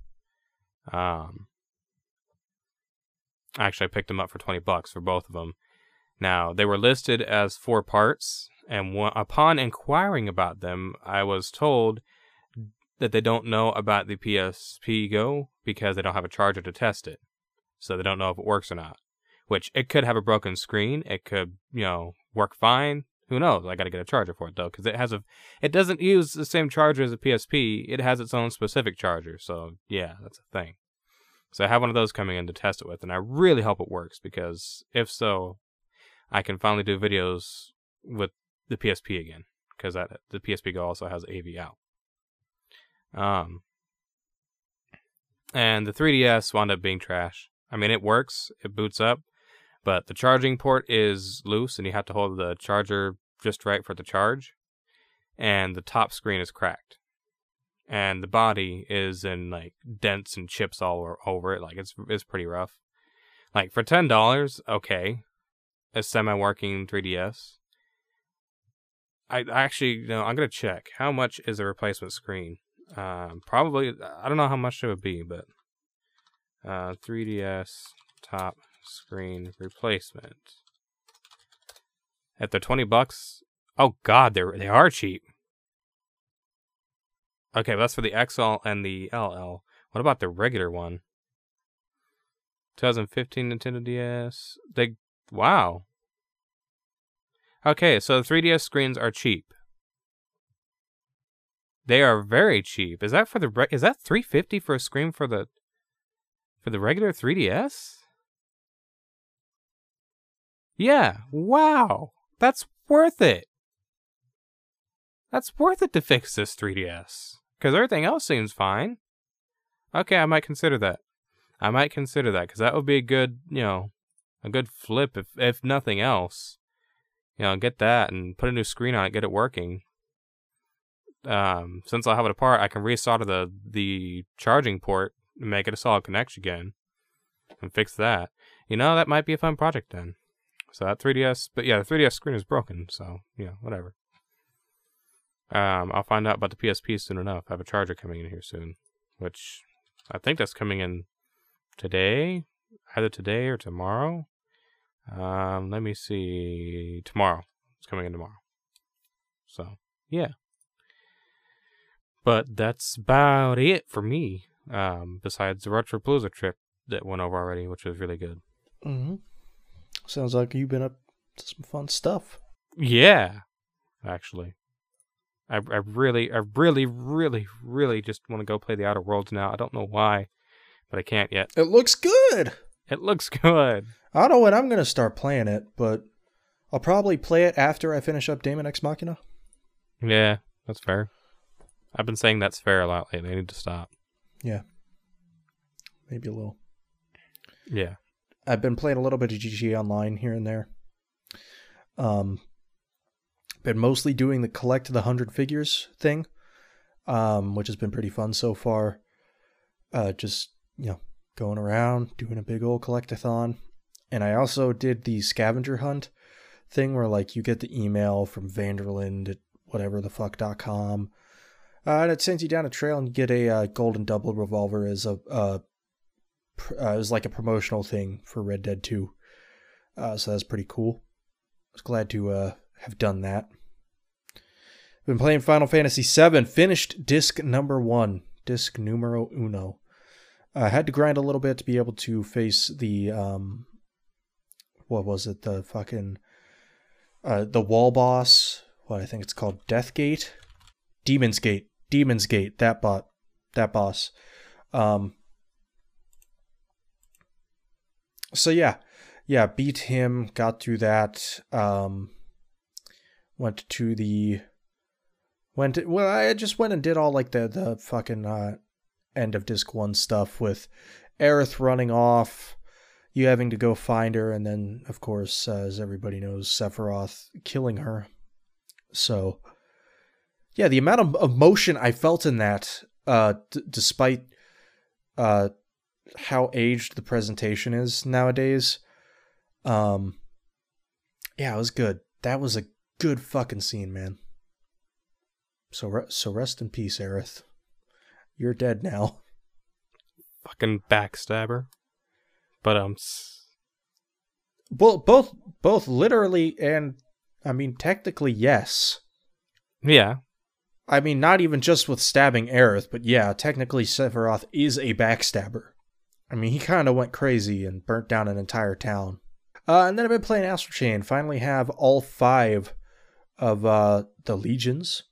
Speaker 1: Um, actually, I picked them up for 20 bucks for both of them. Now, they were listed as four parts, and upon inquiring about them, I was told that they don't know about the PSP Go because they don't have a charger to test it. So they don't know if it works or not. Which it could have a broken screen, it could, you know, work fine, who knows? I got to get a charger for it though, because it has a, it doesn't use the same charger as a PSP. It has its own specific charger. So yeah, that's a thing. So I have one of those coming in to test it with, and I really hope it works because if so, I can finally do videos with the PSP again because that the PSP Go also has AV out. Um, and the 3DS wound up being trash. I mean, it works, it boots up, but the charging port is loose, and you have to hold the charger just right for the charge, and the top screen is cracked, and the body is in like dents and chips all over it. Like it's it's pretty rough. Like for ten dollars, okay, a semi-working 3DS. I, actually, know, I'm gonna check how much is a replacement screen. Um, probably, I don't know how much it would be, but uh, 3DS top screen replacement. If they're 20 bucks, oh god, they they are cheap. Okay, that's for the XL and the LL. What about the regular one? 2015 Nintendo DS. They wow. Okay, so the 3DS screens are cheap. They are very cheap. Is that for the is that 350 for a screen for the for the regular 3DS? Yeah. Wow. That's worth it. That's worth it to fix this 3DS. Because everything else seems fine. Okay, I might consider that. I might consider that because that would be a good, you know, a good flip if if nothing else. You know, get that and put a new screen on it, get it working. Um, since I'll have it apart, I can resolder the the charging port and make it a solid connection again, and fix that. You know, that might be a fun project then. So that 3DS, but yeah, the 3DS screen is broken. So yeah, whatever. Um, I'll find out about the PSP soon enough. I have a charger coming in here soon, which I think that's coming in today, either today or tomorrow. Um, let me see. Tomorrow. It's coming in tomorrow. So yeah. But that's about it for me. Um, besides the Retropalooza trip that went over already, which was really good.
Speaker 3: Mm-hmm. Sounds like you've been up to some fun stuff.
Speaker 1: Yeah, actually. I, I really, I really, really, really just want to go play the Outer Worlds now. I don't know why, but I can't yet.
Speaker 3: It looks good.
Speaker 1: It looks [laughs] good.
Speaker 3: I don't know when I'm gonna start playing it, but I'll probably play it after I finish up Daemon X Machina.
Speaker 1: Yeah, that's fair. I've been saying that's fair a lot lately. I need to stop. Yeah.
Speaker 3: Maybe a little.
Speaker 1: Yeah.
Speaker 3: I've been playing a little bit of GTA Online here and there. Um, been mostly doing the collect the hundred figures thing, um, which has been pretty fun so far. Uh, just you know, going around doing a big old collectathon, and I also did the scavenger hunt thing where like you get the email from Vanderland at whatever the fuck dot com, uh, and it sends you down a trail and you get a uh, golden double revolver as a uh, pr- uh, it was like a promotional thing for Red Dead 2. Uh, so that's pretty cool. I was glad to uh, have done that. Been playing Final Fantasy VII. Finished disc number one, disc numero uno. I had to grind a little bit to be able to face the um, what was it? The fucking uh, the wall boss. What I think it's called, Death Gate, Demon's Gate, Demon's Gate. That bot, that boss. Um, so yeah yeah beat him got through that um went to the went to, well i just went and did all like the the fucking uh end of disc one stuff with Aerith running off you having to go find her and then of course as everybody knows sephiroth killing her so yeah the amount of emotion i felt in that uh d- despite uh how aged the presentation is nowadays. Um yeah, it was good. That was a good fucking scene, man. So re- so rest in peace, Aerith. You're dead now.
Speaker 1: Fucking backstabber. But um, s-
Speaker 3: Well, both both literally and I mean technically yes.
Speaker 1: yeah,
Speaker 3: I mean not even just with stabbing Aerith, but yeah, technically Sephiroth is a backstabber. I mean, he kind of went crazy and burnt down an entire town. Uh, and then I've been playing Astral Chain. Finally, have all five of uh, the legions.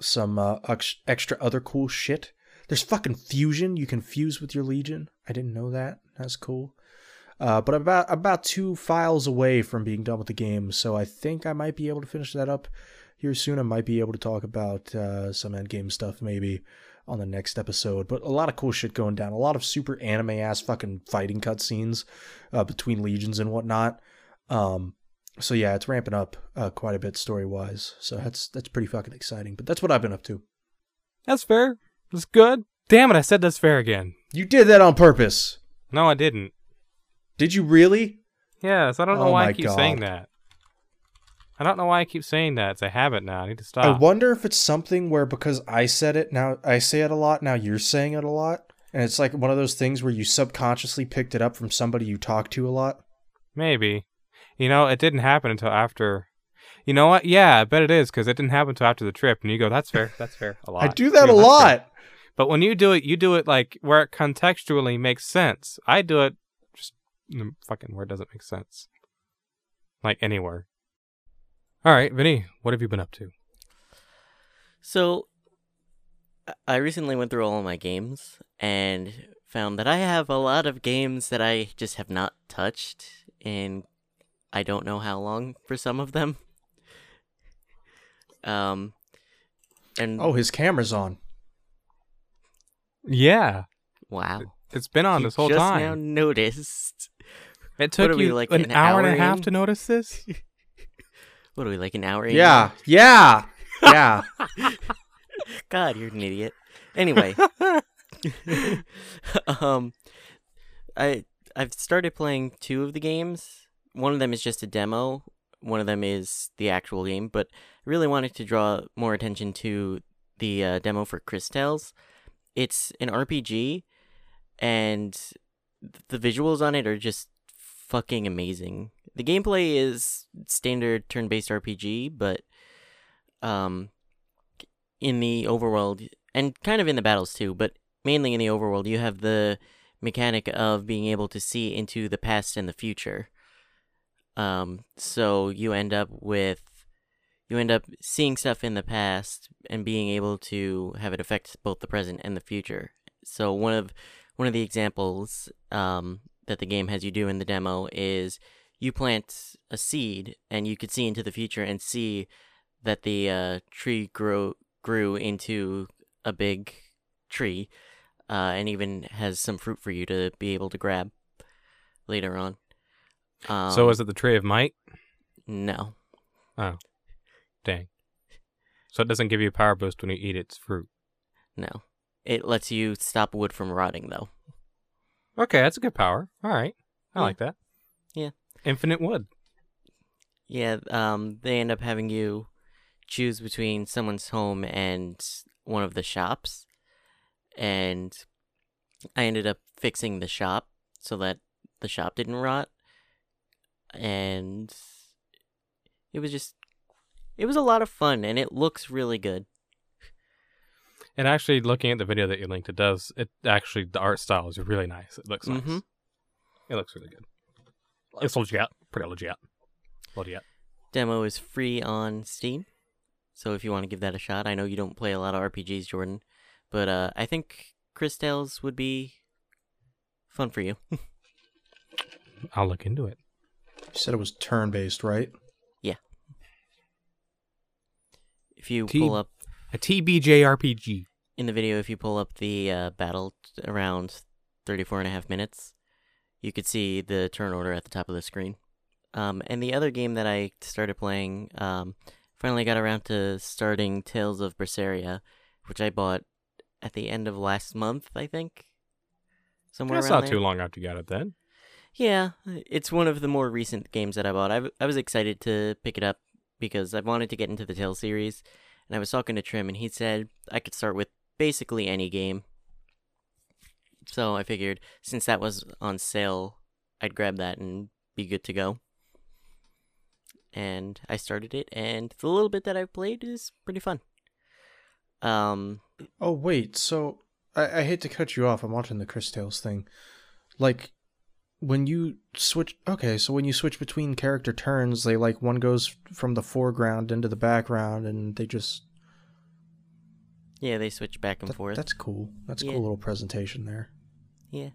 Speaker 3: Some uh, ex- extra other cool shit. There's fucking fusion. You can fuse with your legion. I didn't know that. That's cool. Uh, but I'm about about two files away from being done with the game, so I think I might be able to finish that up here soon. I might be able to talk about uh, some endgame stuff maybe on the next episode. But a lot of cool shit going down. A lot of super anime ass fucking fighting cutscenes uh, between legions and whatnot. Um, so yeah, it's ramping up uh, quite a bit story wise. So that's that's pretty fucking exciting. But that's what I've been up to.
Speaker 1: that's fair. That's good. Damn it! I said that's fair again.
Speaker 3: You did that on purpose.
Speaker 1: No, I didn't.
Speaker 3: Did you really?
Speaker 1: Yes, I don't know
Speaker 3: Oh
Speaker 1: why I keep saying that. I don't know why I keep saying that. It's a habit now. I need to stop.
Speaker 3: I wonder if it's something where because I said it now, I say it a lot. Now you're saying it a lot, and it's like one of those things where you subconsciously picked it up from somebody you talk to a lot.
Speaker 1: Maybe. You know, it didn't happen until after. You know what? Yeah, I bet it is because it didn't happen until after the trip. And you go, "That's fair. That's fair." A lot.
Speaker 3: I do that
Speaker 1: You
Speaker 3: a
Speaker 1: go, "That's fair."
Speaker 3: lot.
Speaker 1: But when you do it, you do it like where it contextually makes sense. I do it just fucking where it doesn't make sense. Like anywhere. All right, Vinny, what have you been up to?
Speaker 4: So, I- I recently went through all of my games and found that I have a lot of games that I just have not touched in I don't know how long for some of them. Um, and
Speaker 3: Oh, his camera's on.
Speaker 1: Yeah,
Speaker 4: wow,
Speaker 1: it's been on
Speaker 4: You
Speaker 1: this whole
Speaker 4: just
Speaker 1: time.
Speaker 4: now noticed.
Speaker 1: It took
Speaker 4: are we,
Speaker 1: you
Speaker 4: like,
Speaker 1: an,
Speaker 4: an
Speaker 1: hour and a half
Speaker 4: in?
Speaker 1: to notice this. [laughs]
Speaker 4: What are we like an hour? in?
Speaker 3: Yeah, yeah, yeah. [laughs]
Speaker 4: God, you're an idiot. Anyway, [laughs] um, I I've started playing two of the games. One of them is just a demo. One of them is the actual game. But I really wanted to draw more attention to the uh, demo for Chris Tales. It's an RPG, and the visuals on it are just fucking amazing. The gameplay is standard turn-based RPG, but um, in the overworld and kind of in the battles too, but mainly in the overworld, you have the mechanic of being able to see into the past and the future. Um, so you end up with you end up seeing stuff in the past and being able to have it affect both the present and the future. So one of one of the examples um, that the game has you do in the demo is you plant a seed and you could see into the future and see that the uh, tree grow grew into a big tree uh, and even has some fruit for you to be able to grab later on. Um,
Speaker 1: so is it the tree of might?
Speaker 4: no.
Speaker 1: Oh, dang. So it doesn't give you a power boost when you eat its fruit.
Speaker 4: No. It lets you stop wood from rotting, though.
Speaker 1: Okay, that's a good power. All right, I
Speaker 4: Yeah.
Speaker 1: like that.
Speaker 4: Yeah.
Speaker 1: Infinite wood.
Speaker 4: Yeah, um, they end up having you choose between someone's home and one of the shops. And I ended up fixing the shop so that the shop didn't rot. And it was just, it was a lot of fun and it looks really good.
Speaker 1: And actually, looking at the video that you linked, it does. It actually the art style is really nice. It looks nice.
Speaker 4: Mhm.
Speaker 1: It looks really good. It's legit, pretty legit. Legit.
Speaker 4: Demo is free on Steam. So if you want to give that a shot, I know you don't play a lot of RPGs, Jordan, but uh, I think Chris Tales would be fun for you. [laughs]
Speaker 1: I'll look into it.
Speaker 3: You said it was turn based, right? Yeah.
Speaker 4: If you
Speaker 1: T-
Speaker 4: pull up
Speaker 1: A TBJ RPG.
Speaker 4: in the video, if you pull up the uh, battle t- around 34 and a half minutes, you could see the turn order at the top of the screen. Um, and the other game that I started playing, um, finally got around to starting Tales of Berseria, which I bought at the end of last month, I think. Somewhere
Speaker 1: That's
Speaker 4: around
Speaker 1: not
Speaker 4: there.
Speaker 1: too long after you got it then.
Speaker 4: Yeah, it's one of the more recent games that I bought. I, I was excited to pick it up because I wanted to get into the Tales series, and I was talking to Trim, and he said I could start with basically any game. So I figured since that was on sale, I'd grab that and be good to go. And I started it, and the little bit that I've played is pretty fun. Um,
Speaker 3: Oh wait, so I, I hate to cut you off. I'm watching the Chris Tales thing. Like when you switch okay, so when you switch between character turns, they like one goes from the foreground into the background and they just
Speaker 4: yeah, they switch back and
Speaker 3: that-
Speaker 4: forth.
Speaker 3: that's cool. That's a
Speaker 4: Yeah.
Speaker 3: cool little presentation there.
Speaker 4: Yeah,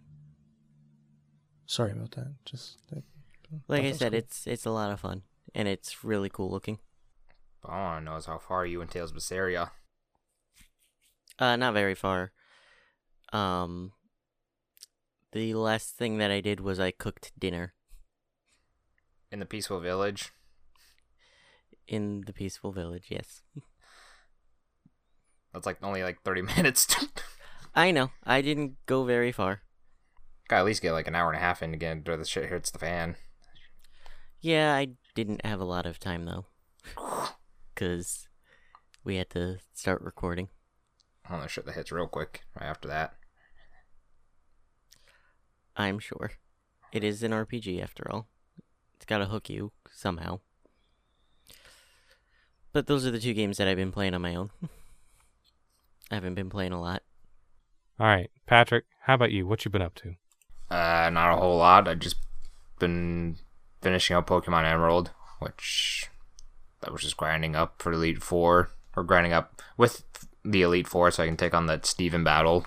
Speaker 3: Sorry about that. Just that-
Speaker 4: like
Speaker 3: thought
Speaker 4: I said,
Speaker 3: was
Speaker 4: it's it's a lot of fun, and it's really cool looking.
Speaker 2: All I want to know is how far you in Tales of Berseria?
Speaker 4: Uh, not very far. Um, the last thing that I did was I cooked dinner
Speaker 2: In the peaceful village?
Speaker 4: in the peaceful village. Yes,
Speaker 2: That's like only like 30 [laughs] minutes.
Speaker 4: I know. I didn't go very far.
Speaker 2: Gotta at least get like an hour and a half in again before the shit hits the fan.
Speaker 4: Yeah, I didn't have a lot of time though, [sighs] cause we had to start recording.
Speaker 2: Oh, that shit that hits real quick right after that.
Speaker 4: I'm sure. It is an RPG after all. It's got to hook you somehow. But those are the two games that I've been playing on my own. [laughs] I haven't been playing a lot.
Speaker 1: All right, Patrick. How about you? What you been up to?
Speaker 2: Uh, not a whole lot. I've just been finishing up Pokemon Emerald, which I was just grinding up for Elite Four, or grinding up with the Elite Four so I can take on that Steven battle.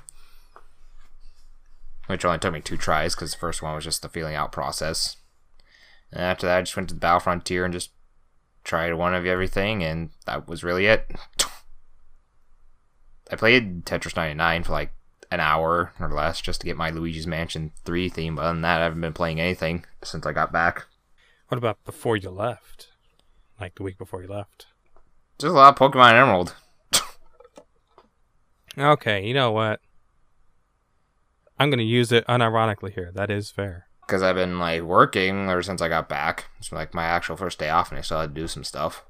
Speaker 2: Which only took me two tries because the first one was just the feeling out process. And after that, I just went to the Battle Frontier and just tried one of everything, and that was really it. [laughs] I played Tetris 99 for like an hour or less just to get my Luigi's Mansion 3 theme. Other than that, I haven't been playing anything since I got back.
Speaker 1: What about before you left? Like the week before you left?
Speaker 2: Just a lot of Pokemon Emerald. [laughs]
Speaker 1: Okay, you know what? I'm gonna use it unironically here. That is fair.
Speaker 2: Because I've been like working ever since I got back. It's like my actual first day off and I still had to do some stuff.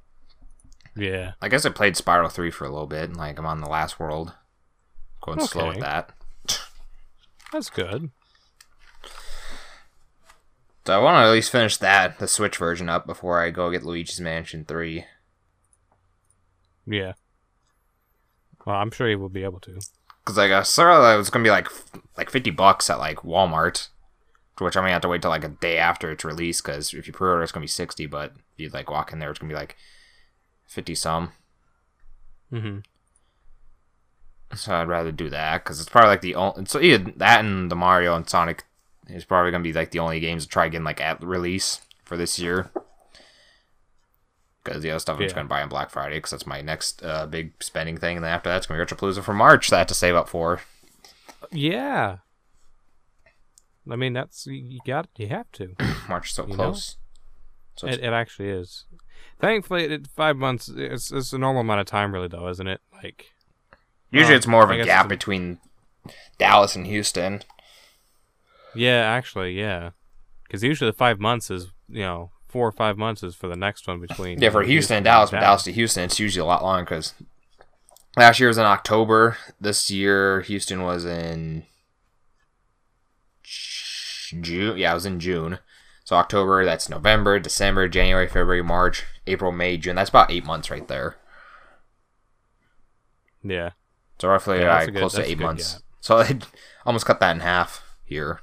Speaker 1: Yeah.
Speaker 2: I guess I played Spyro 3 for a little bit. and, Like I'm on the last world. Going slow with that.
Speaker 1: That's good.
Speaker 2: So I want to at least finish that, the Switch version up before I go get Luigi's Mansion 3.
Speaker 1: Yeah. Well, I'm sure you will be able to.
Speaker 2: Because like I saw that it was gonna be like like fifty bucks at like Walmart, which I'm gonna have to wait till like a day after it's released. Because if you pre-order, it's gonna be sixty. But if you like walk in there, it's gonna be like fifty some.
Speaker 1: Mm-hmm.
Speaker 2: So I'd rather do that because it's probably like the only. So either that and the Mario and Sonic is probably gonna be like the only games to try again like at release for this year. Because the other stuff I'm just gonna buy on Black Friday because that's my next uh, big spending thing, and then after that's gonna be Retropalooza for March that I have to save up for.
Speaker 1: Yeah. I mean, that's you got you have to. [clears throat]
Speaker 2: March so
Speaker 1: You
Speaker 2: close. So
Speaker 1: It, it actually is. Thankfully, it, five months is it's a normal amount of time, really, though, isn't it? Like,
Speaker 2: usually
Speaker 1: oh,
Speaker 2: it's more of
Speaker 1: I
Speaker 2: a gap
Speaker 1: a-
Speaker 2: between Dallas and Houston.
Speaker 1: yeah, actually, yeah, because usually the five months is you know four or five months is for the next one between.
Speaker 2: Yeah, for Houston and Dallas, Dallas to Houston, it's usually a lot longer because last year was in October. This year, Houston was in June. Yeah, it was in June. So October, that's November, December, January, February, March, April, May, June. That's about eight months right there.
Speaker 1: Yeah,
Speaker 2: So roughly
Speaker 1: Yeah, good-
Speaker 2: close to eight months.
Speaker 1: gap.
Speaker 2: So [laughs] I almost cut that in half here.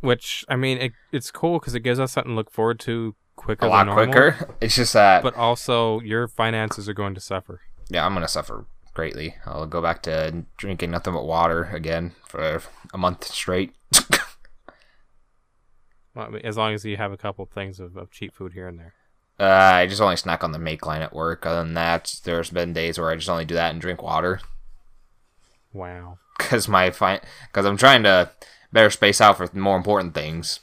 Speaker 1: which I mean, it, it's cool because it gives us something to look forward to quicker,
Speaker 2: A lot
Speaker 1: normal,
Speaker 2: quicker. [laughs] It's just that
Speaker 1: But also, your finances are going to suffer.
Speaker 2: yeah, I'm gonna suffer greatly. I'll go back to drinking nothing but water again for a month straight. [laughs]
Speaker 1: Well, as long as you have a couple things of, of cheap food here and there.
Speaker 2: Uh, I just only snack on the make line at work. Other than that, there's been days where I just only do that and drink water
Speaker 1: Wow.
Speaker 2: because my fine because I'm trying to better space out for more important things.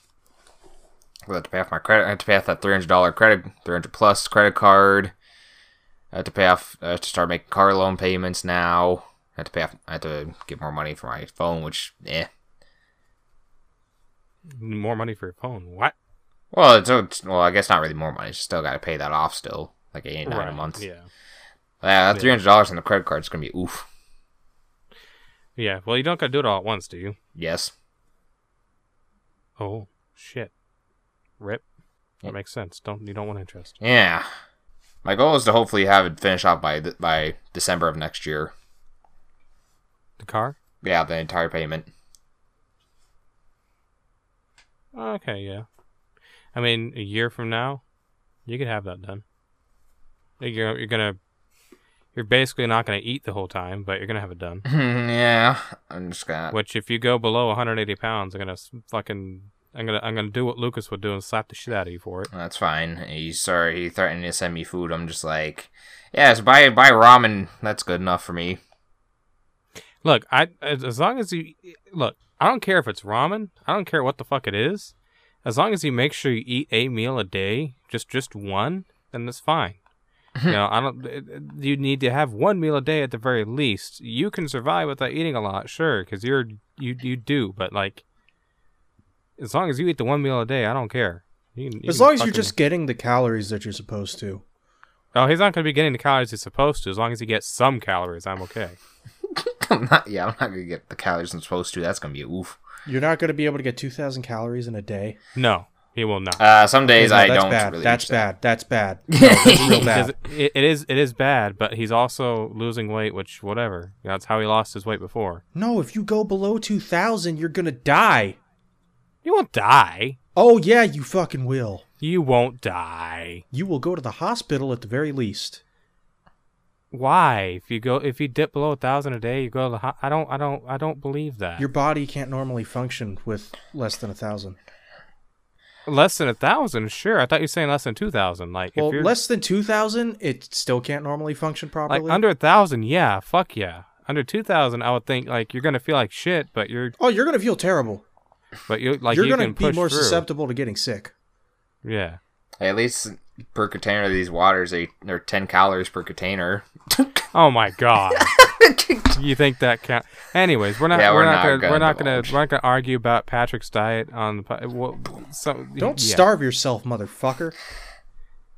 Speaker 2: I have to pay off my credit. I have to pay off that three hundred dollar credit, three hundred plus credit card. I have to pay off. I have to start making car loan payments now. I have to pay off. I have to get more money for my phone, which eh.
Speaker 1: More money for your phone. What?
Speaker 2: Well, it's, it's well, I guess not really more money. You Still got to pay that off. Still like eight nine a month.
Speaker 1: Yeah.
Speaker 2: Yeah, that three hundred dollars on the credit card is gonna be oof.
Speaker 1: Yeah. Well, you don't got to do it all at once, do you?
Speaker 2: Yes.
Speaker 1: Oh shit. Rip. That makes sense. Don't you don't want interest?
Speaker 2: Yeah. My goal is to hopefully have it finished off by th- by December of next year.
Speaker 1: The car?
Speaker 2: Yeah, the entire payment.
Speaker 1: Okay, yeah. I mean, a year from now, you could have that done. You're you're gonna you're basically not gonna eat the whole time, but you're gonna have it done. [laughs]
Speaker 2: yeah, I'm just gonna.
Speaker 1: Which, if you go below 180 pounds, I'm gonna fucking I'm gonna I'm gonna do what Lucas would do and slap the shit out of you for it.
Speaker 2: That's fine. He's sorry. He threatened to send me food. I'm just like, yes, buy buy ramen. That's good enough for me.
Speaker 1: Look, I as long as you look, I don't care if it's ramen. I don't care what the fuck it is. As long as you make sure you eat a meal a day, just just one, then that's fine. [laughs] you know, I don't. You need to have one meal a day at the very least. You can survive without eating a lot, sure, because you're you you do. But like, as long as you eat the one meal a day, I don't care. You can- you
Speaker 3: As long as you're
Speaker 1: fucking-
Speaker 3: just getting the calories that you're supposed to.
Speaker 1: Oh, he's not going to be getting the calories he's supposed to. As long as he gets some calories, I'm okay. [laughs]
Speaker 2: I'm not. Yeah, I'm not gonna get the calories I'm supposed to. That's gonna be oof.
Speaker 3: You're not going to be able to get 2,000 calories in a day.
Speaker 1: No, he will not.
Speaker 2: Uh, some days
Speaker 3: No,
Speaker 2: I
Speaker 3: that's
Speaker 2: don't
Speaker 3: bad.
Speaker 2: really.
Speaker 3: that's
Speaker 2: reach that.
Speaker 3: bad. That's bad. [laughs] No, that's bad.
Speaker 1: it, it is it is bad, but he's also losing weight, which whatever. That's how he lost his weight before.
Speaker 3: No, if you go below 2,000, you're going to die.
Speaker 1: You won't die.
Speaker 3: Oh, yeah, you fucking will.
Speaker 1: You won't die.
Speaker 3: You will go to the hospital at the very least.
Speaker 1: Why? If you go, if you dip below a thousand a day, you go to the. Ho- I don't. I don't. I don't believe that.
Speaker 3: Your body can't normally function with less than a thousand.
Speaker 1: less than a thousand. Sure, I thought you were saying less than two thousand. Like
Speaker 3: Well,
Speaker 1: if you're
Speaker 3: less than 2,000, it still can't normally function properly.
Speaker 1: like under a thousand, yeah, fuck yeah. Under two thousand, I would think like you're gonna feel like shit, but you're
Speaker 3: oh, you're going to feel terrible.
Speaker 1: But you like
Speaker 3: you're
Speaker 1: you
Speaker 3: going to be more
Speaker 1: through.
Speaker 3: susceptible to getting sick.
Speaker 1: Yeah.
Speaker 2: At least per container of these waters, they they're ten calories per container. [laughs]
Speaker 1: Oh my god. [laughs] you think that count? Anyways, we're not.
Speaker 2: Yeah,
Speaker 1: we're,
Speaker 2: we're
Speaker 1: not,
Speaker 2: not
Speaker 1: gonna,
Speaker 2: gonna
Speaker 1: We're not gonna. We're not gonna argue about Patrick's diet on the. po- Well, so,
Speaker 3: Don't
Speaker 1: yeah.
Speaker 3: starve yourself, motherfucker.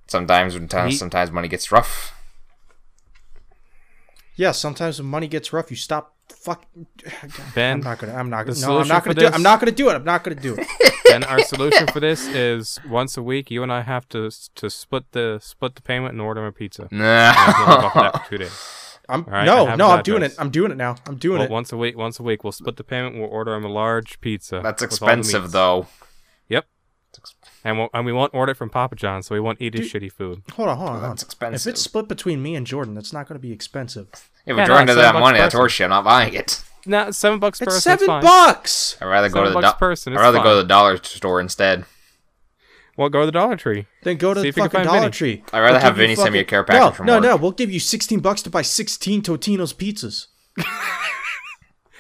Speaker 2: Sometimes when times
Speaker 1: He-
Speaker 2: sometimes money gets rough.
Speaker 3: Yeah, sometimes when money gets rough, you stop. Fuck. [sighs]
Speaker 1: Ben,
Speaker 3: I'm not gonna. I'm not gonna. No, I'm not gonna do it. I'm not gonna do it. I'm not gonna do it.
Speaker 1: then our solution for this is once a week. You and I have to to split the split the payment and order him a pizza. And I can live off that
Speaker 2: No.
Speaker 1: two days. [laughs]
Speaker 3: I'm
Speaker 1: All right, I
Speaker 3: no, no. I'm doing it. I'm doing it now. I'm doing
Speaker 1: Well,
Speaker 3: it.
Speaker 1: once a week. Once a week, we'll split the payment. We'll order him a large pizza.
Speaker 2: That's
Speaker 1: with all the
Speaker 2: expensive though.
Speaker 1: Yep. and we'll, and we won't order it from Papa John, so we won't eat his
Speaker 3: Dude.
Speaker 1: shitty food.
Speaker 3: Hold on, hold on. hold on.
Speaker 2: That's expensive.
Speaker 3: If it's split between me and Jordan, that's not going to be expensive.
Speaker 2: Yeah,
Speaker 1: Yeah,
Speaker 2: but
Speaker 1: drawing
Speaker 2: to
Speaker 1: it's
Speaker 2: doesn't
Speaker 1: seven bucks
Speaker 2: money. That's
Speaker 1: person.
Speaker 2: horseshit. I'm not buying it.
Speaker 1: No, seven bucks per
Speaker 3: It's
Speaker 1: person.
Speaker 3: seven
Speaker 1: fine.
Speaker 3: bucks.
Speaker 2: I'd rather go
Speaker 1: Seven
Speaker 2: to the
Speaker 1: bucks
Speaker 2: do-
Speaker 1: person.
Speaker 2: I'd
Speaker 1: It's
Speaker 2: rather go to the dollar store instead.
Speaker 1: Well, go to the Dollar Tree.
Speaker 3: Then go to
Speaker 1: See
Speaker 3: the
Speaker 1: if you can
Speaker 3: fucking
Speaker 1: find
Speaker 3: Dollar
Speaker 1: Vinny.
Speaker 3: Tree.
Speaker 2: I'd rather
Speaker 3: We'll
Speaker 2: have
Speaker 3: give you
Speaker 2: Vinny send me a care package
Speaker 3: no,
Speaker 2: from
Speaker 3: no,
Speaker 2: work.
Speaker 3: no. We'll give you sixteen bucks to buy sixteen Totino's pizzas.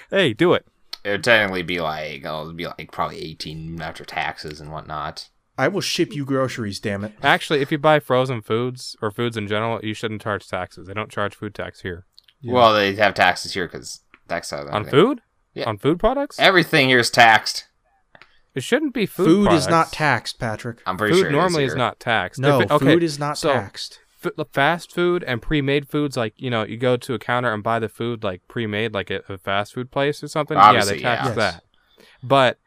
Speaker 1: Hey, do it.
Speaker 2: It would technically be like, oh, it'd be like probably 18 after taxes and whatnot.
Speaker 3: I will ship you groceries. Damn it.
Speaker 1: Actually, if you buy frozen foods or foods in general, you shouldn't charge taxes. They don't charge food tax here.
Speaker 3: Yeah.
Speaker 2: Well, they have taxes here because tax
Speaker 1: On food?
Speaker 2: Yeah.
Speaker 1: On food products?
Speaker 2: Everything here is taxed.
Speaker 1: It shouldn't be food.
Speaker 3: Food, is not taxed, Patrick.
Speaker 2: I'm pretty
Speaker 1: Food
Speaker 2: sure
Speaker 1: normally is
Speaker 2: here.
Speaker 1: not taxed.
Speaker 3: No,
Speaker 1: it- okay,
Speaker 3: food is not
Speaker 1: so-
Speaker 3: taxed.
Speaker 1: f- fast food and pre-made foods like you know you go to a counter and buy the food like pre-made like at a fast food place or something
Speaker 2: Obviously,
Speaker 1: yeah they tax
Speaker 3: yeah.
Speaker 1: that but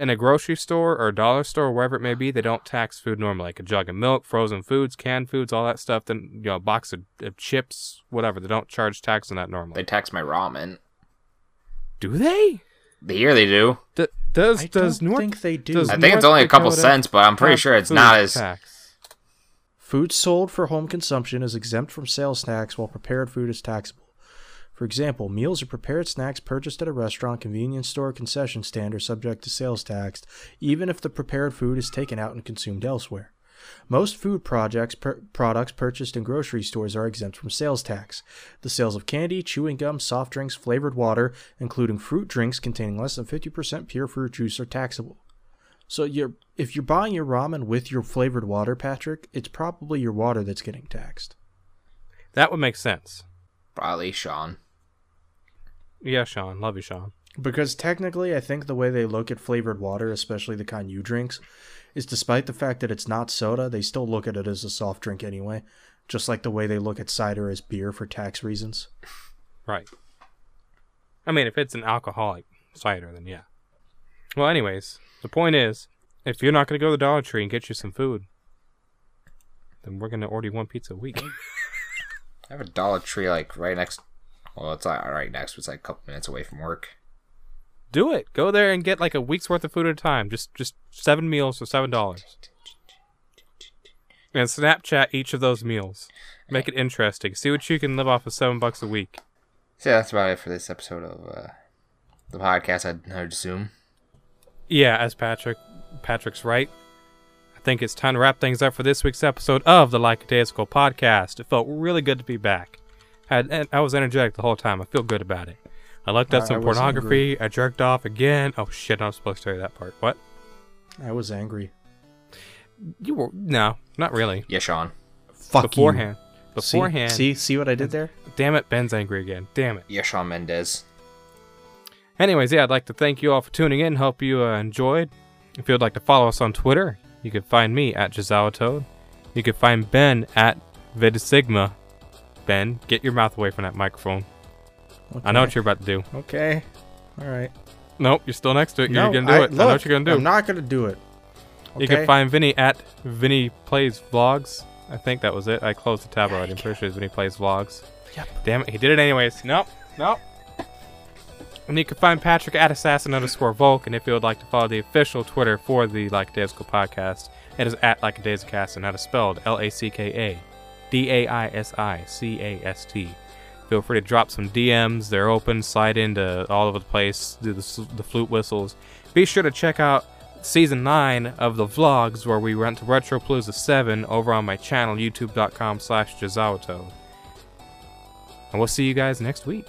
Speaker 1: in a grocery store or a dollar store or wherever it may be they don't tax food normally like a jug of milk frozen foods canned foods all that stuff then you know a box of, of chips whatever they don't charge tax on that normally
Speaker 2: They tax my ramen.
Speaker 1: do they
Speaker 2: The year they do.
Speaker 1: D- does
Speaker 3: I
Speaker 1: does
Speaker 3: don't
Speaker 1: North
Speaker 3: think they do.
Speaker 2: I think it's only a couple
Speaker 1: Dakota
Speaker 2: cents, but I'm pretty sure it's not as.
Speaker 1: tax?
Speaker 3: Food sold for home consumption is exempt from sales tax while prepared food is taxable. For example, meals or prepared snacks purchased at a restaurant, convenience store, or concession stand are subject to sales tax, even if the prepared food is taken out and consumed elsewhere. Most food projects per- products purchased in grocery stores are exempt from sales tax. The sales of candy, chewing gum, soft drinks, flavored water, including fruit drinks containing less than 50% pure fruit juice, are taxable. So you're if you're buying your ramen with your flavored water, Patrick, it's probably your water that's getting taxed.
Speaker 1: that would make sense
Speaker 2: Probably Sean.
Speaker 1: Yeah sean love you sean
Speaker 3: Because technically, I think the way they look at flavored water, especially the kind you drinks, is despite the fact that it's not soda, they still look at it as a soft drink anyway. Just like the way they look at cider as beer for tax reasons.
Speaker 1: Right. I mean, if it's an alcoholic cider, then yeah. Well, anyways, the point is, if you're not going to go to the Dollar Tree and get you some food, then we're going to order you one pizza a week. [laughs]
Speaker 2: I have a Dollar Tree like right next. Well, it's not right next, but it's like a couple minutes away from work.
Speaker 1: Do it. Go there and get like a week's worth of food at a time. Just just seven meals for seven dollars. And Snapchat each of those meals. Make it interesting. See what you can live off of seven bucks a week.
Speaker 2: So yeah, that's about it for this episode of uh, the podcast. I'd, I'd assume.
Speaker 1: Yeah, as Patrick Patrick's right. I think it's time to wrap things up for this week's episode of the Lackadaisical podcast. It felt really good to be back. Had I was energetic the whole time. I feel good about it. I looked up
Speaker 3: I- I
Speaker 1: some
Speaker 3: was
Speaker 1: pornography. I jerked off again. Oh shit! I'm supposed to tell you that part. What?
Speaker 3: I was angry.
Speaker 1: You were no, not really.
Speaker 2: Yeah, Sean.
Speaker 3: Fuck
Speaker 1: beforehand.
Speaker 3: you. See-
Speaker 1: Beforehand.
Speaker 3: See, see what I did there?
Speaker 1: Damn it, Ben's angry again. Damn it.
Speaker 2: Yeah, Sean Mendes.
Speaker 1: Anyways, yeah, I'd like to thank you all for tuning in. Hope you uh, enjoyed. If you'd like to follow us on Twitter, you can find me at JazawaToad. You can find Ben at Vidsigma. Ben, get your mouth away from that microphone. I know what you're about to do.
Speaker 3: Okay. All right.
Speaker 1: Nope, you're still next to it. You're gonna do
Speaker 3: I-
Speaker 1: it. I know what you're gonna do.
Speaker 3: I'm not gonna do it.
Speaker 1: You can find Vinny at Vinny Plays Vlogs. I think that was it. I closed the tab already. I'm pretty sure it's Vinny Plays Vlogs.
Speaker 3: Yep.
Speaker 1: Damn it, he did it anyways. Nope, nope. And you can find Patrick at assassin underscore Volke. And if you would like to follow the official Twitter for the Lackadaisical podcast, it is at Lackadaisicast and that is spelled L A C K A D A I S I C A S T. Feel free to drop some DMs. They're open. Slide into all over the place. Do the, the flute whistles. Be sure to check out season 9 of the vlogs where we went to Retro Retropalooza 7 over on my channel, youtube.com slash. And we'll see you guys next week.